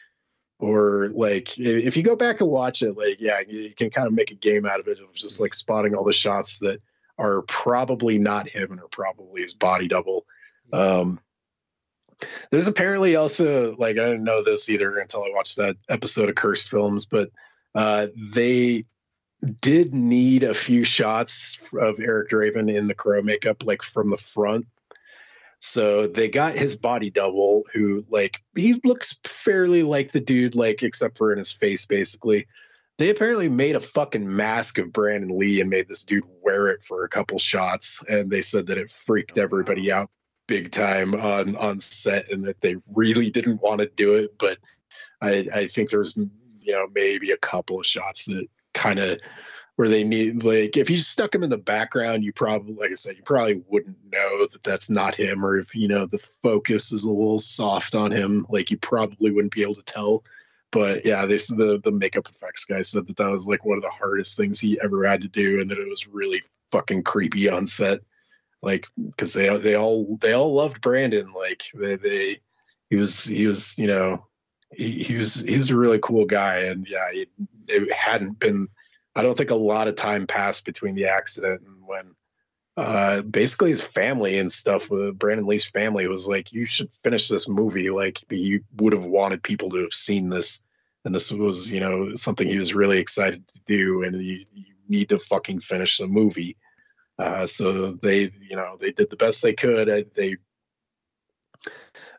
Or like if you go back and watch it, like yeah, you can kind of make a game out of it of just like spotting all the shots that are probably not him and are probably his body double. Um, there's apparently also like I didn't know this either until I watched that episode of Cursed Films, but uh, they did need a few shots of Eric Draven in the crow makeup, like from the front. So they got his body double, who like he looks fairly like the dude, like except for in his face, basically. They apparently made a fucking mask of Brandon Lee and made this dude wear it for a couple shots, and they said that it freaked everybody out big time on on set and that they really didn't want to do it but i i think there's you know maybe a couple of shots that kind of where they need like if you stuck him in the background you probably like i said you probably wouldn't know that that's not him or if you know the focus is a little soft on him like you probably wouldn't be able to tell. But yeah this the the makeup effects guy said that that was like one of the hardest things he ever had to do and that it was really fucking creepy on set like because they they all they all loved Brandon. Like they they he was he was you know he, he was he was a really cool guy, and yeah, it, it hadn't been. I don't think a lot of time passed between the accident and when uh, basically his family and stuff with Brandon Lee's family was like, you should finish this movie. Like you would have wanted people to have seen this. And this was, you know, something he was really excited to do. And you, you need to fucking finish the movie. Uh, so they, you know, they did the best they could. Uh, they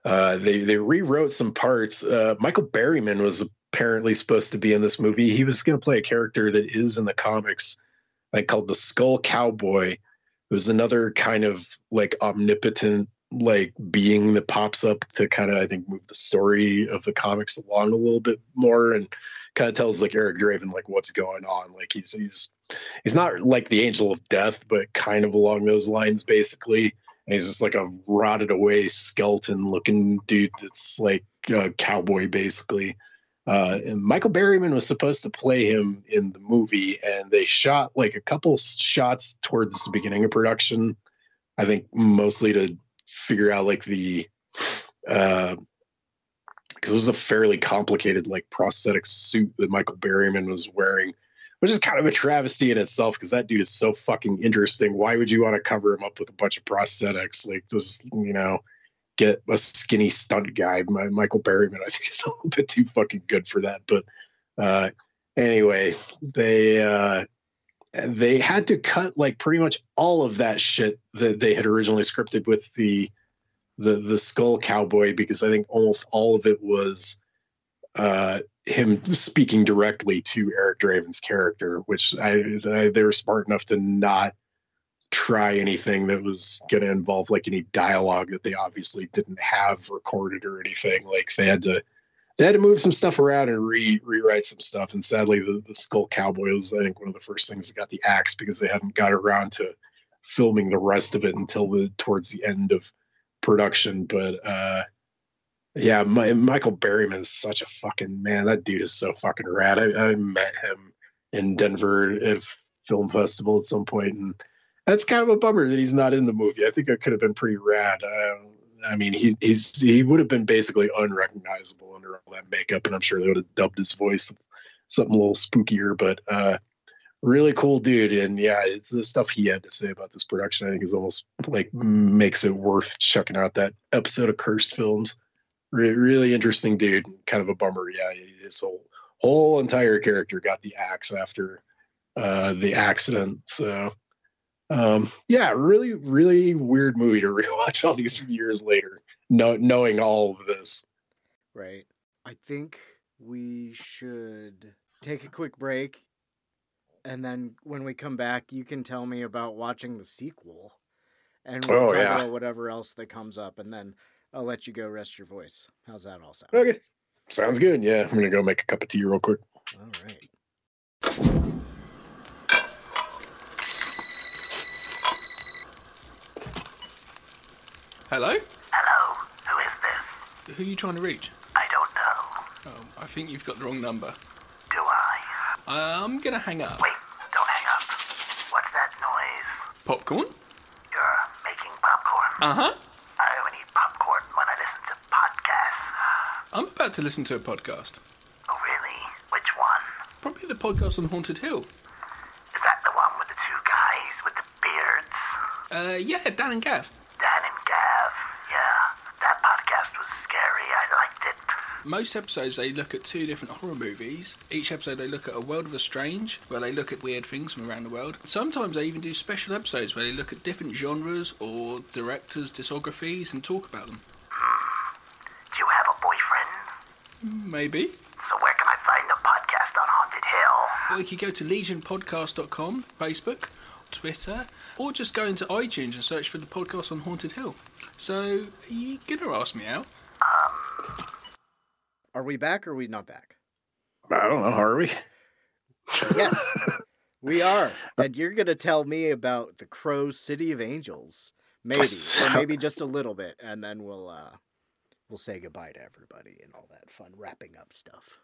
uh, they they rewrote some parts. Uh, Michael Berryman was apparently supposed to be in this movie. He was going to play a character that is in the comics, like called the Skull Cowboy. It was another kind of like omnipotent like being that pops up to kind of I think move the story of the comics along a little bit more and kind of tells like Eric Draven like what's going on. Like he's he's he's not like the angel of death, but kind of along those lines, basically. And he's just like a rotted away skeleton looking dude that's like a cowboy, basically. Uh, and Michael Berryman was supposed to play him in the movie, and they shot like a couple shots towards the beginning of production. I think mostly to figure out like the uh, because it was a fairly complicated like prosthetic suit that Michael Berryman was wearing which is kind of a travesty in itself because that dude is so fucking interesting. Why would you want to cover him up with a bunch of prosthetics? Like, just, you know, get a skinny stunt guy. My, Michael Berryman, I think, is a little bit too fucking good for that. But uh, anyway, they. Uh, they had to cut like pretty much all of that shit that they had originally scripted with the the the skull cowboy because I think almost all of it was uh, him speaking directly to Eric Draven's character, which I, I, they were smart enough to not try anything that was going to involve like any dialogue that they obviously didn't have recorded or anything. Like they had to they had to move some stuff around and re rewrite some stuff. And sadly, the, the Skull Cowboy was I think one of the first things that got the axe because they hadn't got around to filming the rest of it until the towards the end of production. But uh, yeah, my, Michael Berryman's such a fucking man. That dude is so fucking rad. I, I met him in Denver at film festival at some point, and that's kind of a bummer that he's not in the movie. I think it could have been pretty rad. Um, I mean, he he's he would have been basically unrecognizable under all that makeup, and I'm sure they would have dubbed his voice something a little spookier. But uh, really cool dude, and yeah, it's the stuff he had to say about this production. I think is almost like makes it worth checking out that episode of Cursed Films. Re- really interesting dude, kind of a bummer. Yeah, his whole whole entire character got the axe after uh, the accident. So um, yeah, really, really weird movie to rewatch all these years later, know, knowing all of this. Right. I think we should take a quick break, and then when we come back, you can tell me about watching the sequel, and we'll Oh, talk yeah. about whatever else that comes up, and then I'll let you go rest your voice. How's that all sound? Okay, sounds good. Yeah, I'm gonna go make a cup of tea real quick. All right. Hello? Hello, who is this? Who are you trying to reach? I don't know. Oh, I think you've got the wrong number. Do I? I'm gonna hang up. Wait, don't hang up. What's that noise? Popcorn? You're making popcorn. Uh huh. I only eat popcorn when I listen to podcasts. I'm about to listen to a podcast. Oh, really? Which one? Probably the podcast on Haunted Hill. Is that the one with the two guys with the beards? Uh, yeah, Dan and Gav. Dan and Gav. Yeah, that podcast was scary. I liked it. Most episodes they look at two different horror movies. Each episode they look at a world of the strange, where they look at weird things from around the world. Sometimes they even do special episodes where they look at different genres or directors' discographies and talk about them. Do you have a boyfriend? Maybe. So where can I find the podcast on Haunted Hill? Or you could go to legionpodcast.com, Facebook, Twitter, or just go into iTunes and search for the podcast on Haunted Hill. So, are you gonna ask me out? Are we back or are we not back? I don't know. Are we? Yes, we are. And you're going to tell me about the Crow City of Angels. Maybe. Or maybe just a little bit. And then we'll uh we'll say goodbye to everybody and all that fun wrapping up stuff.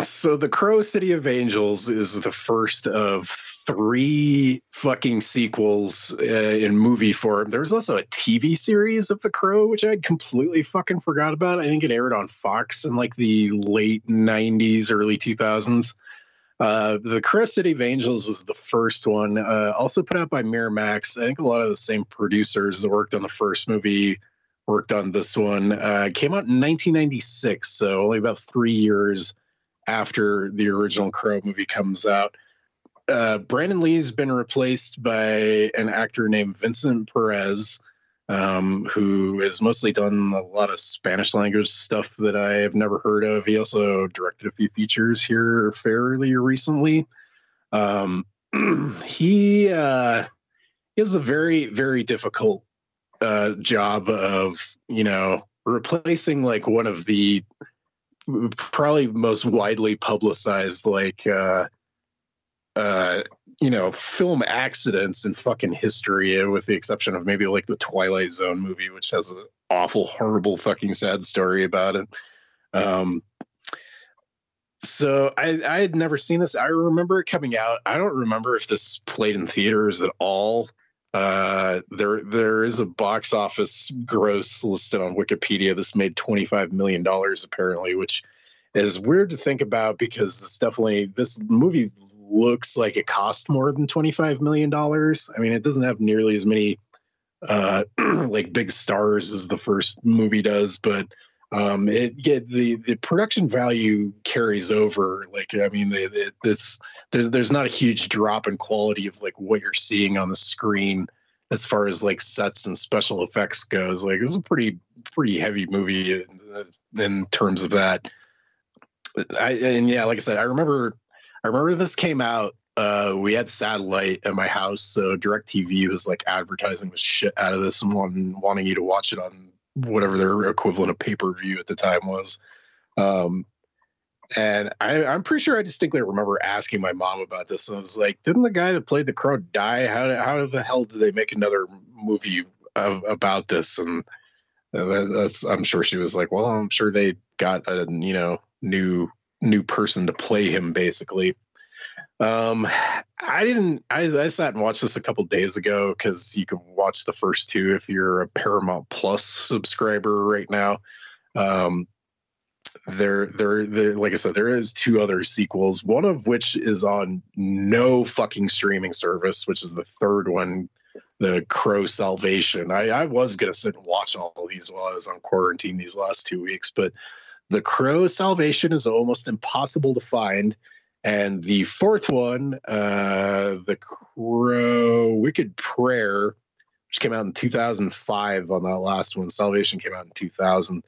So the Crow City of Angels is the first of three fucking sequels uh, in movie form. There was also a TV series of The Crow, which I'd completely fucking forgot about. I think it aired on Fox in like the late '90s, early 2000s. Uh, the Crow City of Angels was the first one, uh, also put out by Miramax. I think a lot of the same producers that worked on the first movie worked on this one. Uh, came out in 1996, so only about three years after the original Crow movie comes out. Uh, Brandon Lee's been replaced by an actor named Vincent Perez, um, who has mostly done a lot of Spanish language stuff that I have never heard of. He also directed a few features here fairly recently. Um, he uh, he has a very very difficult uh, job of you know replacing like one of the probably most widely publicized like uh uh you know film accidents in fucking history uh, with the exception of maybe like the twilight zone movie which has an awful horrible fucking sad story about it um so I, I had never seen this. I remember it coming out. I don't remember if this played in theaters at all. Uh, there there is a box office gross listed on Wikipedia. This made twenty five million dollars apparently, which is weird to think about because it's definitely this movie looks like it cost more than twenty five million dollars. I mean, it doesn't have nearly as many uh like big stars as the first movie does, but um it get the the production value carries over like i mean it's there's there's not a huge drop in quality of like what you're seeing on the screen as far as like sets and special effects goes. Like it's a pretty pretty heavy movie in, in terms of that. I and yeah like i said i remember i remember this came out uh, we had satellite at my house, so DirecTV was like advertising the shit out of this and wanting, wanting you to watch it on whatever their equivalent of pay per view at the time was. Um, and I, I'm pretty sure I distinctly remember asking my mom about this. And I was like, didn't the guy that played the crow die? How, how the hell did they make another movie of, about this? And that's, I'm sure she was like, well, I'm sure they got a, you know, new, new person to play him basically. Um, I didn't. I, I sat and watched this a couple days ago because you can watch the first two if you're a Paramount Plus subscriber right now. Um, there, there, there. Like I said, there is two other sequels. One of which is on no fucking streaming service, which is the third one, the Crow Salvation. I, I was gonna sit and watch all of these while I was on quarantine these last two weeks, but the Crow Salvation is almost impossible to find and the fourth one, uh, The Crow Wicked Prayer, which came out in 2005 on that last one. Salvation came out in 2000.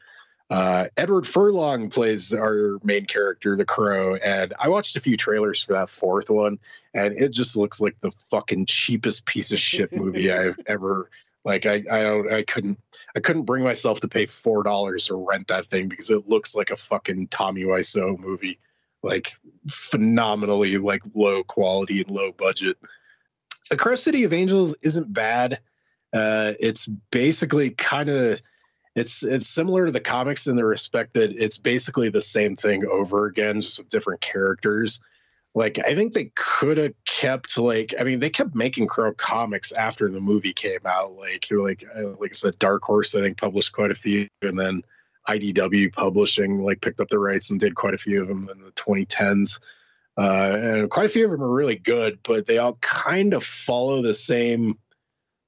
Uh, Edward Furlong plays our main character, the Crow, and I watched a few trailers for that fourth one, and it just looks like the fucking cheapest piece of shit movie I've ever like. I I don't I couldn't I couldn't bring myself to pay four dollars to rent that thing because it looks like a fucking Tommy Wiseau movie like phenomenally like low quality and low budget. The Crow City of Angels isn't bad. Uh, it's basically kind of it's it's similar to the comics in the respect that it's basically the same thing over again, just with different characters. Like I think they could have kept like I mean they kept making Crow comics after the movie came out. Like like uh, like I said, Dark Horse I think published quite a few, and then IDW Publishing like picked up the rights and did quite a few of them in the 2010s. Uh, and quite a few of them are really good, but they all kind of follow the same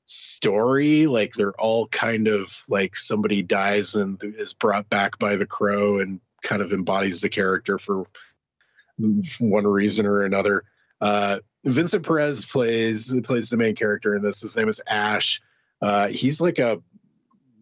story. Like they're all kind of like somebody dies and is brought back by the crow and kind of embodies the character for one reason or another. Uh, Vincent Perez plays plays the main character in this. His name is Ash. Uh, he's like a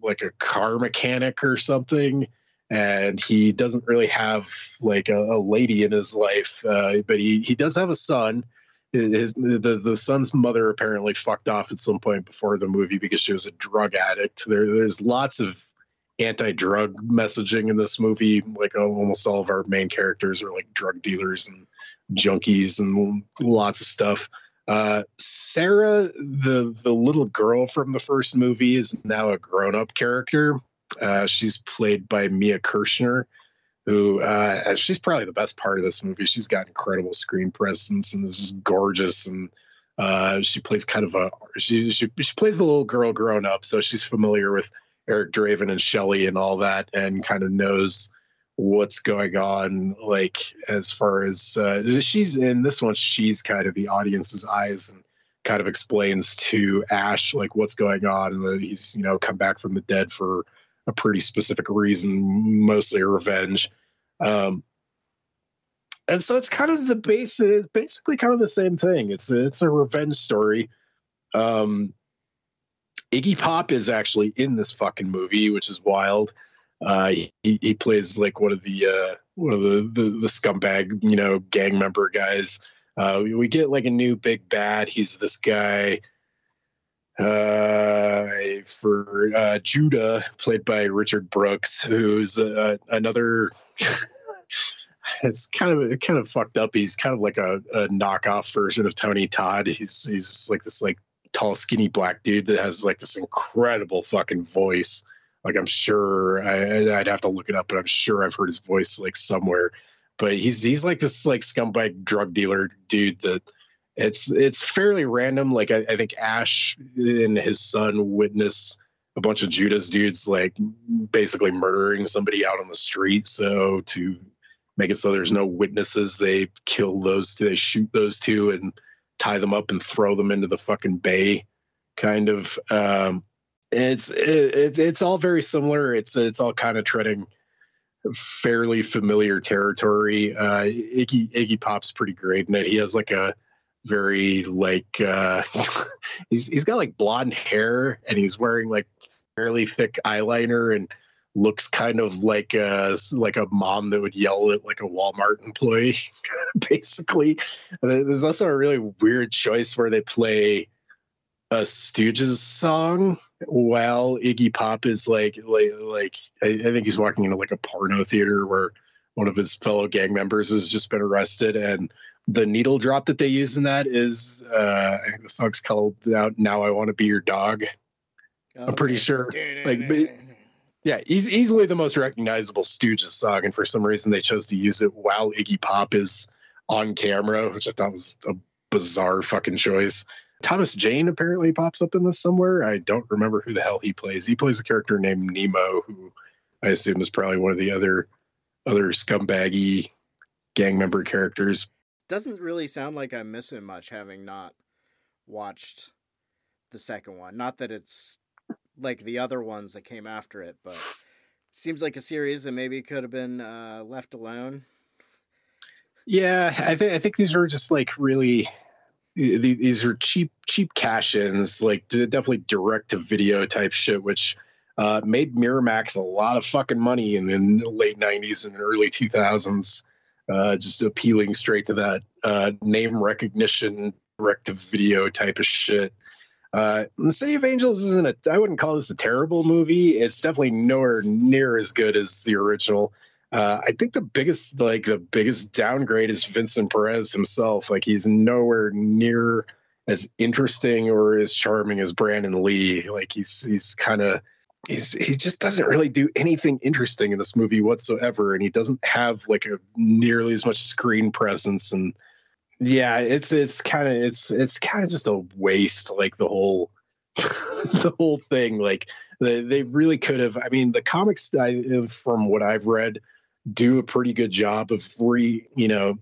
like a car mechanic or something and he doesn't really have like a, a lady in his life uh, but he, he does have a son. His the, the son's mother apparently fucked off at some point before the movie because she was a drug addict. There, there's lots of anti-drug messaging in this movie. Like almost all of our main characters are like drug dealers and junkies and lots of stuff uh, Sarah, the the little girl from the first movie, is now a grown up character. Uh, she's played by Mia Kirshner, who uh, she's probably the best part of this movie. She's got incredible screen presence and is just gorgeous, and uh, she plays kind of a she, she she plays the little girl grown up, so she's familiar with Eric Draven and Shelley and all that, and kind of knows what's going on like as far as uh, she's in this one she's kind of the audience's eyes and kind of explains to ash like what's going on and he's you know come back from the dead for a pretty specific reason mostly revenge. Um and so it's kind of the base it's basically kind of the same thing. It's a, it's a revenge story. Um iggy pop is actually in this fucking movie which is wild uh, he, he plays like one of the uh, one of the, the, the scumbag you know gang member guys. Uh, we, we, get like a new big bad. He's this guy uh, for uh, Judah, played by Richard Brooks, who's uh, another. it's kind of kind of fucked up. He's kind of like a, a knockoff version of Tony Todd. He's he's like this like tall, skinny black dude that has like this incredible fucking voice. Like I'm sure I, would have to look it up, but I'm sure I've heard his voice like somewhere. But he's he's like this like scumbag drug dealer dude that it's it's fairly random. Like I, I think Ash and his son witness a bunch of Judah's dudes like basically murdering somebody out on the street. So to make it so there's no witnesses, they kill those. They shoot those two and tie them up and throw them into the fucking bay. Kind of. Um, it's it's it's all very similar. It's it's all kind of treading fairly familiar territory. Uh, Iggy Iggy Pop's pretty great in it. He has like a very like uh, he's he's got like blonde hair and he's wearing like fairly thick eyeliner and looks kind of like a like a mom that would yell at like a Walmart employee, basically. And there's also a really weird choice where they play a Stooges song while Iggy Pop is like like like I, I think he's walking into like a porno theater where one of his fellow gang members has just been arrested and the needle drop that they use in that is uh I think the song's called out now I want to be your dog. I'm pretty sure like but- yeah, he's easily the most recognizable Stooges song, and for some reason they chose to use it while Iggy Pop is on camera, which I thought was a bizarre fucking choice. Thomas Jane apparently pops up in this somewhere. I don't remember who the hell he plays. He plays a character named Nemo, who I assume is probably one of the other other scumbaggy gang member characters. Doesn't really sound like I'm missing much having not watched the second one. Not that it's like the other ones that came after it, but seems like a series that maybe could have been uh, left alone. Yeah, I think I think these are just like really these are cheap cheap cash-ins, like definitely direct to video type shit, which uh, made Miramax a lot of fucking money in the late '90s and early 2000s. Uh, just appealing straight to that uh, name recognition, direct to video type of shit. Uh, the City of Angels isn't a. I wouldn't call this a terrible movie. It's definitely nowhere near as good as the original. Uh, I think the biggest, like the biggest downgrade is Vincent Perez himself. Like he's nowhere near as interesting or as charming as Brandon Lee. Like he's he's kind of he's he just doesn't really do anything interesting in this movie whatsoever, and he doesn't have like a nearly as much screen presence. And yeah, it's it's kind of it's it's kind of just a waste. Like the whole the whole thing. Like they they really could have. I mean, the comics, I, from what I've read do a pretty good job of re you know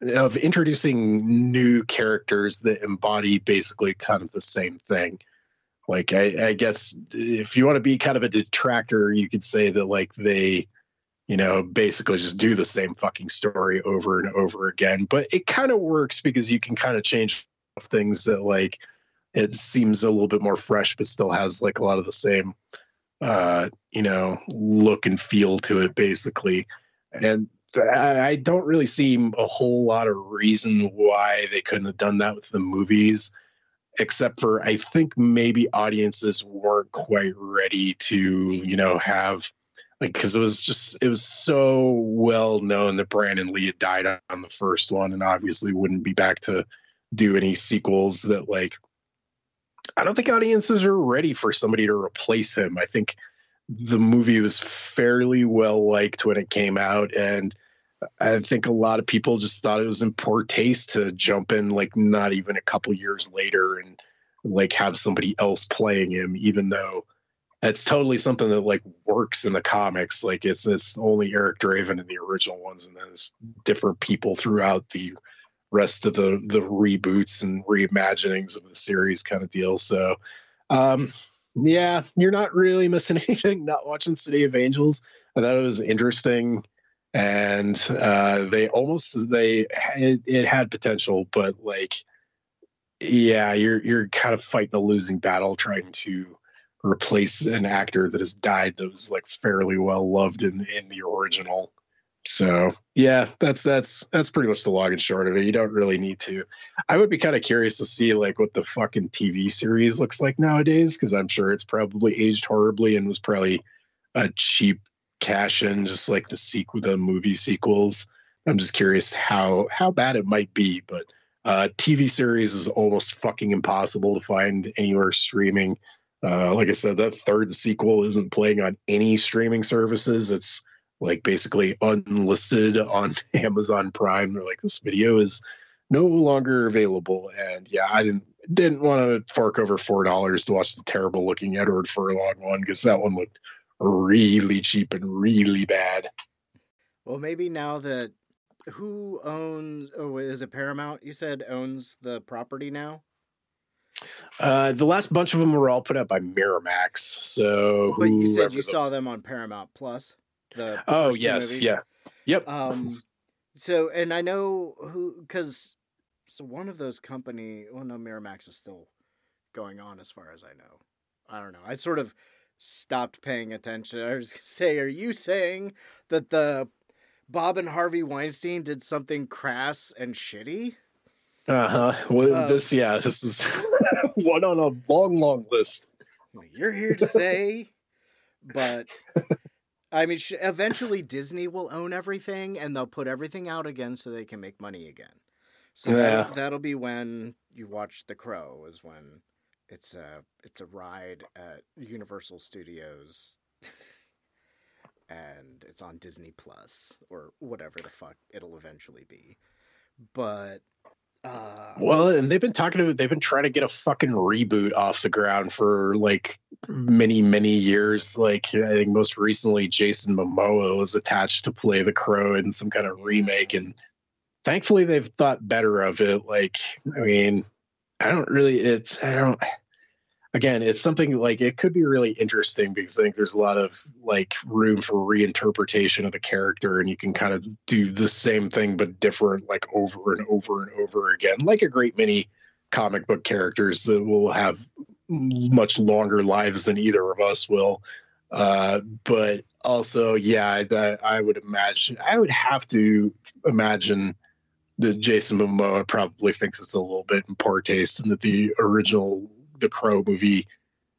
of introducing new characters that embody basically kind of the same thing. Like I, I guess if you want to be kind of a detractor you could say that like they you know basically just do the same fucking story over and over again. But it kind of works because you can kind of change things that like it seems a little bit more fresh but still has like a lot of the same uh, you know, look and feel to it, basically. And I don't really see a whole lot of reason why they couldn't have done that with the movies, except for I think maybe audiences weren't quite ready to, you know, have like because it was just it was so well known that Brandon Lee had died on the first one, and obviously wouldn't be back to do any sequels that like I don't think audiences are ready for somebody to replace him. I think the movie was fairly well liked when it came out, and I think a lot of people just thought it was in poor taste to jump in like not even a couple years later and like have somebody else playing him, even though that's totally something that like works in the comics. Like it's it's only Eric Draven in the original ones, and then it's different people throughout the rest of the the reboots and reimaginings of the series kind of deal. So um yeah, you're not really missing anything not watching City of Angels. I thought it was interesting and uh they almost they it, it had potential but like yeah, you're you're kind of fighting a losing battle trying to replace an actor that has died that was like fairly well loved in in the original. So yeah, that's that's that's pretty much the long and short of it. You don't really need to. I would be kind of curious to see like what the fucking TV series looks like nowadays because I'm sure it's probably aged horribly and was probably a cheap cash in, just like the sequel, the movie sequels. I'm just curious how how bad it might be, but uh, TV series is almost fucking impossible to find anywhere streaming. Uh, like I said, that third sequel isn't playing on any streaming services. It's like basically unlisted on Amazon Prime. They're like, this video is no longer available. And yeah, I didn't didn't want to fork over four dollars to watch the terrible looking Edward Furlong one because that one looked really cheap and really bad. Well, maybe now that who owns? Oh, is it Paramount? You said owns the property now. Uh, the last bunch of them were all put up by Miramax. So, But you said you the- saw them on Paramount Plus. The Oh yes, yeah, yep. Um, so and I know who because so one of those company. Well, no, Miramax is still going on as far as I know. I don't know. I sort of stopped paying attention. I was gonna say, are you saying that the Bob and Harvey Weinstein did something crass and shitty? Uh huh. Well, Uh, this, yeah, this is one on a long, long list. You're here to say, but I mean, sh- eventually Disney will own everything and they'll put everything out again so they can make money again. So Yeah. that, that'll be when you watch The Crow, is when it's a it's a ride at Universal Studios, and it's on Disney Plus or whatever the fuck it'll eventually be. But uh, Well, and they've been talking to, they've been trying to get a fucking reboot off the ground for like many, many years. Like, I think most recently, Jason Momoa was attached to play the Crow in some kind of remake. And thankfully, they've thought better of it. Like, I mean, I don't really, it's, I don't, again, it's something like it could be really interesting because I think there's a lot of like room for reinterpretation of the character, and you can kind of do the same thing but different, like over and over and over again, like a great many comic book characters that will have much longer lives than either of us will. Uh, but also, yeah, I, I would imagine, I would have to imagine that Jason Momoa probably thinks it's a little bit in poor taste, and that the original The Crow movie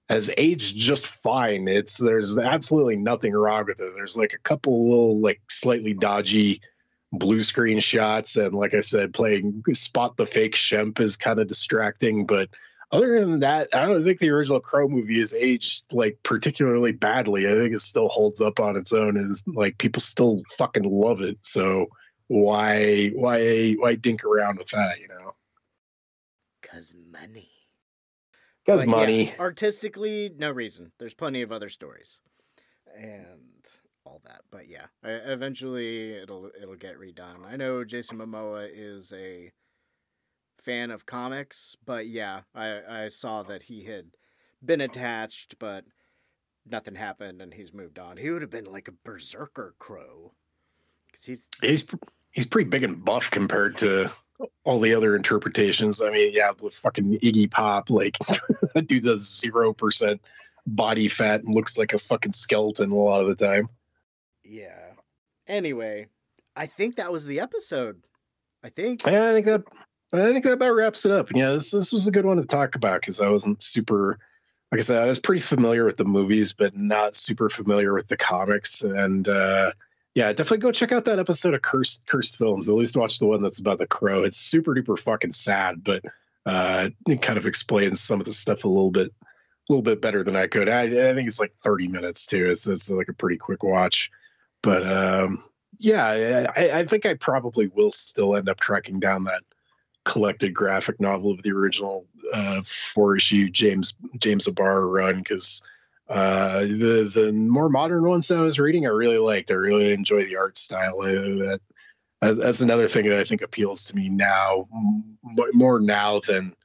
has aged just fine. It's there's absolutely nothing wrong with it. There's like a couple little like slightly dodgy blue screen shots, and like I said, playing spot the fake Shemp is kind of distracting, but. Other than that, I don't think the original Crow movie has aged like particularly badly. I think it still holds up on its own, and like people still fucking love it. So why why why dink around with that you know cause money. Because But yeah, money artistically, no reason. There's plenty of other stories, and all that. But yeah, I, eventually it'll it'll get redone. I know Jason Momoa is a fan of comics, but yeah, I I saw that he had been attached, but nothing happened, and he's moved on. He would have been like a berserker crow, because he's he's he's pretty big and buff compared to all the other interpretations i mean yeah with fucking iggy pop like that dude's a zero percent body fat and looks like a fucking skeleton a lot of the time yeah. Anyway, I think that was the episode. I think. yeah i think that i think that about wraps it up yeah this, this was a good one to talk about because i wasn't super like i said i was pretty familiar with the movies but not super familiar with the comics and uh yeah, definitely go check out that episode of Cursed Cursed Films. At least watch the one that's about the crow. It's super duper fucking sad, but uh, it kind of explains some of the stuff a little bit, a little bit better than I could. I, I think it's like thirty minutes too. It's it's like a pretty quick watch, but um, yeah, I, I think I probably will still end up tracking down that collected graphic novel of the original uh, four issue James James O'Barr run because uh, the the more modern ones that I was reading, I really liked. I really enjoy the art style. That that's, another thing that I think appeals to me now more now than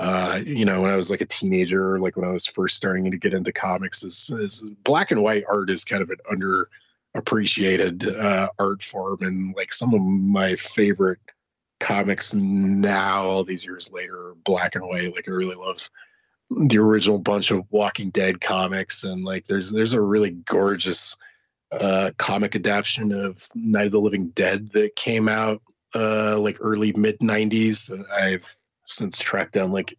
uh, you know when I was like a teenager, like when I was first starting to get into comics. Is, is black and white art is kind of an under appreciated uh, art form, and like some of my favorite comics now, all these years later, black and white. Like I really love the original bunch of Walking Dead comics, and like there's there's a really gorgeous uh, comic adaptation of Night of the Living Dead that came out uh, like early mid '90s. I've since tracked down like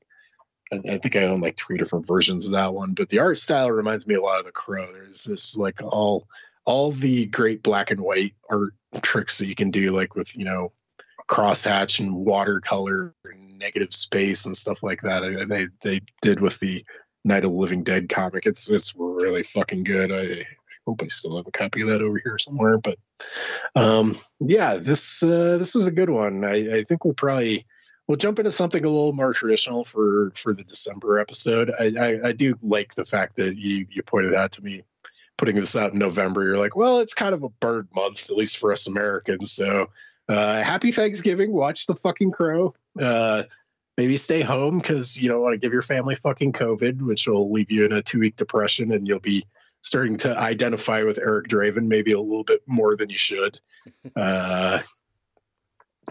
I, I think I own like three different versions of that one, but the art style reminds me a lot of The Crow. There's this like all all the great black and white art tricks that you can do, like with you know crosshatch and watercolor and negative space and stuff like that. I, they they did with the Night of the Living Dead comic. It's it's really fucking good. I, I hope I still have a copy of that over here somewhere. But um, yeah, this uh, this was a good one. I, I think we'll probably we'll jump into something a little more traditional for for the December episode. I, I, I do like the fact that you you pointed out to me putting this out in November. You're like, well, it's kind of a bird month, at least for us Americans. So uh, happy Thanksgiving. Watch the fucking crow. Uh, maybe stay home because you don't want to give your family fucking COVID, which will leave you in a two week depression and you'll be starting to identify with Eric Draven maybe a little bit more than you should. Uh,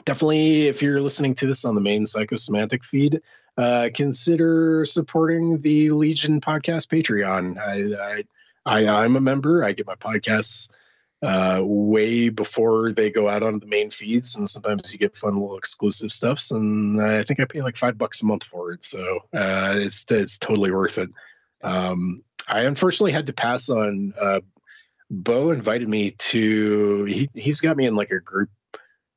definitely, if you're listening to this on the main psychosemantic feed, uh, consider supporting the Legion Podcast Patreon. I, I, I I'm a member. I get my podcasts uh, way before they go out on the main feeds, and sometimes you get fun little exclusive stuffs. And I think I pay like five bucks a month for it, so uh, it's it's totally worth it. Um, I unfortunately had to pass on. Uh, Bo invited me to. He he's got me in like a group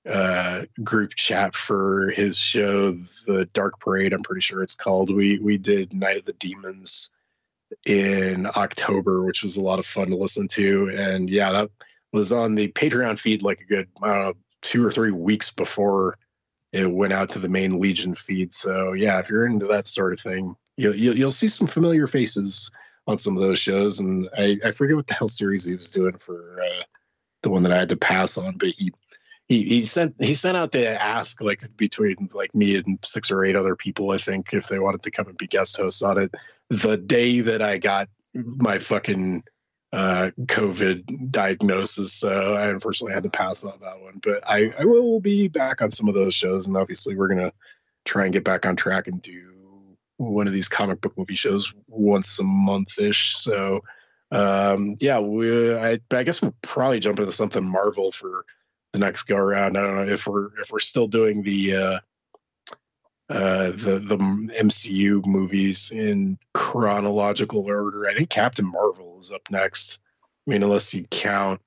uh group chat for his show the dark parade i'm pretty sure it's called we we did night of the demons in october which was a lot of fun to listen to and yeah that was on the patreon feed like a good two or three weeks before it went out to the main legion feed. So yeah if you're into that sort of thing you'll you'll, you'll see some familiar faces on some of those shows. And i i forget what the hell series he was doing for uh the one that i had to pass on but he he, he sent he sent out the ask like between like me and six or eight other people I think if they wanted to come and be guest hosts on it. The day that I got my fucking uh, COVID diagnosis. So I unfortunately had to pass on that one, but I, I will be back on some of those shows, and obviously we're gonna try and get back on track and do one of these comic book movie shows once a month ish. So um, yeah, we I, I guess we'll probably jump into something Marvel for the next go around. I don't know if we're if we're still doing the uh, uh, the the MCU movies in chronological order. I think Captain Marvel is up next. I mean, unless you count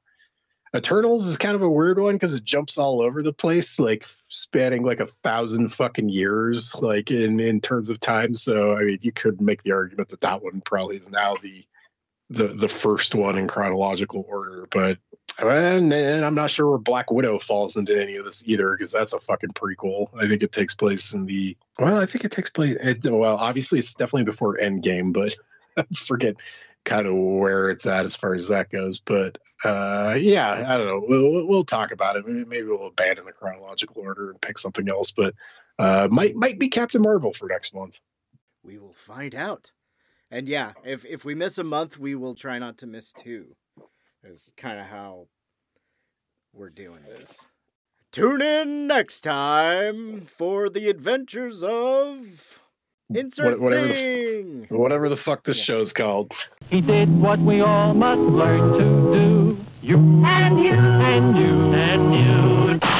Eternals is kind of a weird one because it jumps all over the place, like spanning like a thousand fucking years, like in in terms of time. So I mean, you could make the argument that that one probably is now the the the first one in chronological order, but and, and, I'm not sure where Black Widow falls into any of this either because that's a fucking prequel. I think it takes place in the well, I think it takes place. It, well, obviously it's definitely before Endgame, but I forget kind of where it's at as far as that goes. But uh, yeah, I don't know. We'll, we'll talk about it. Maybe we'll abandon the chronological order and pick something else. But uh, might might be Captain Marvel for next month. We will find out. And yeah, if if we miss a month, we will try not to miss two is kind of how we're doing this. Tune in next time for the adventures of insert whatever thing. The, whatever the fuck this yeah. show's called. He did what we all must learn to do. You and you and you and you.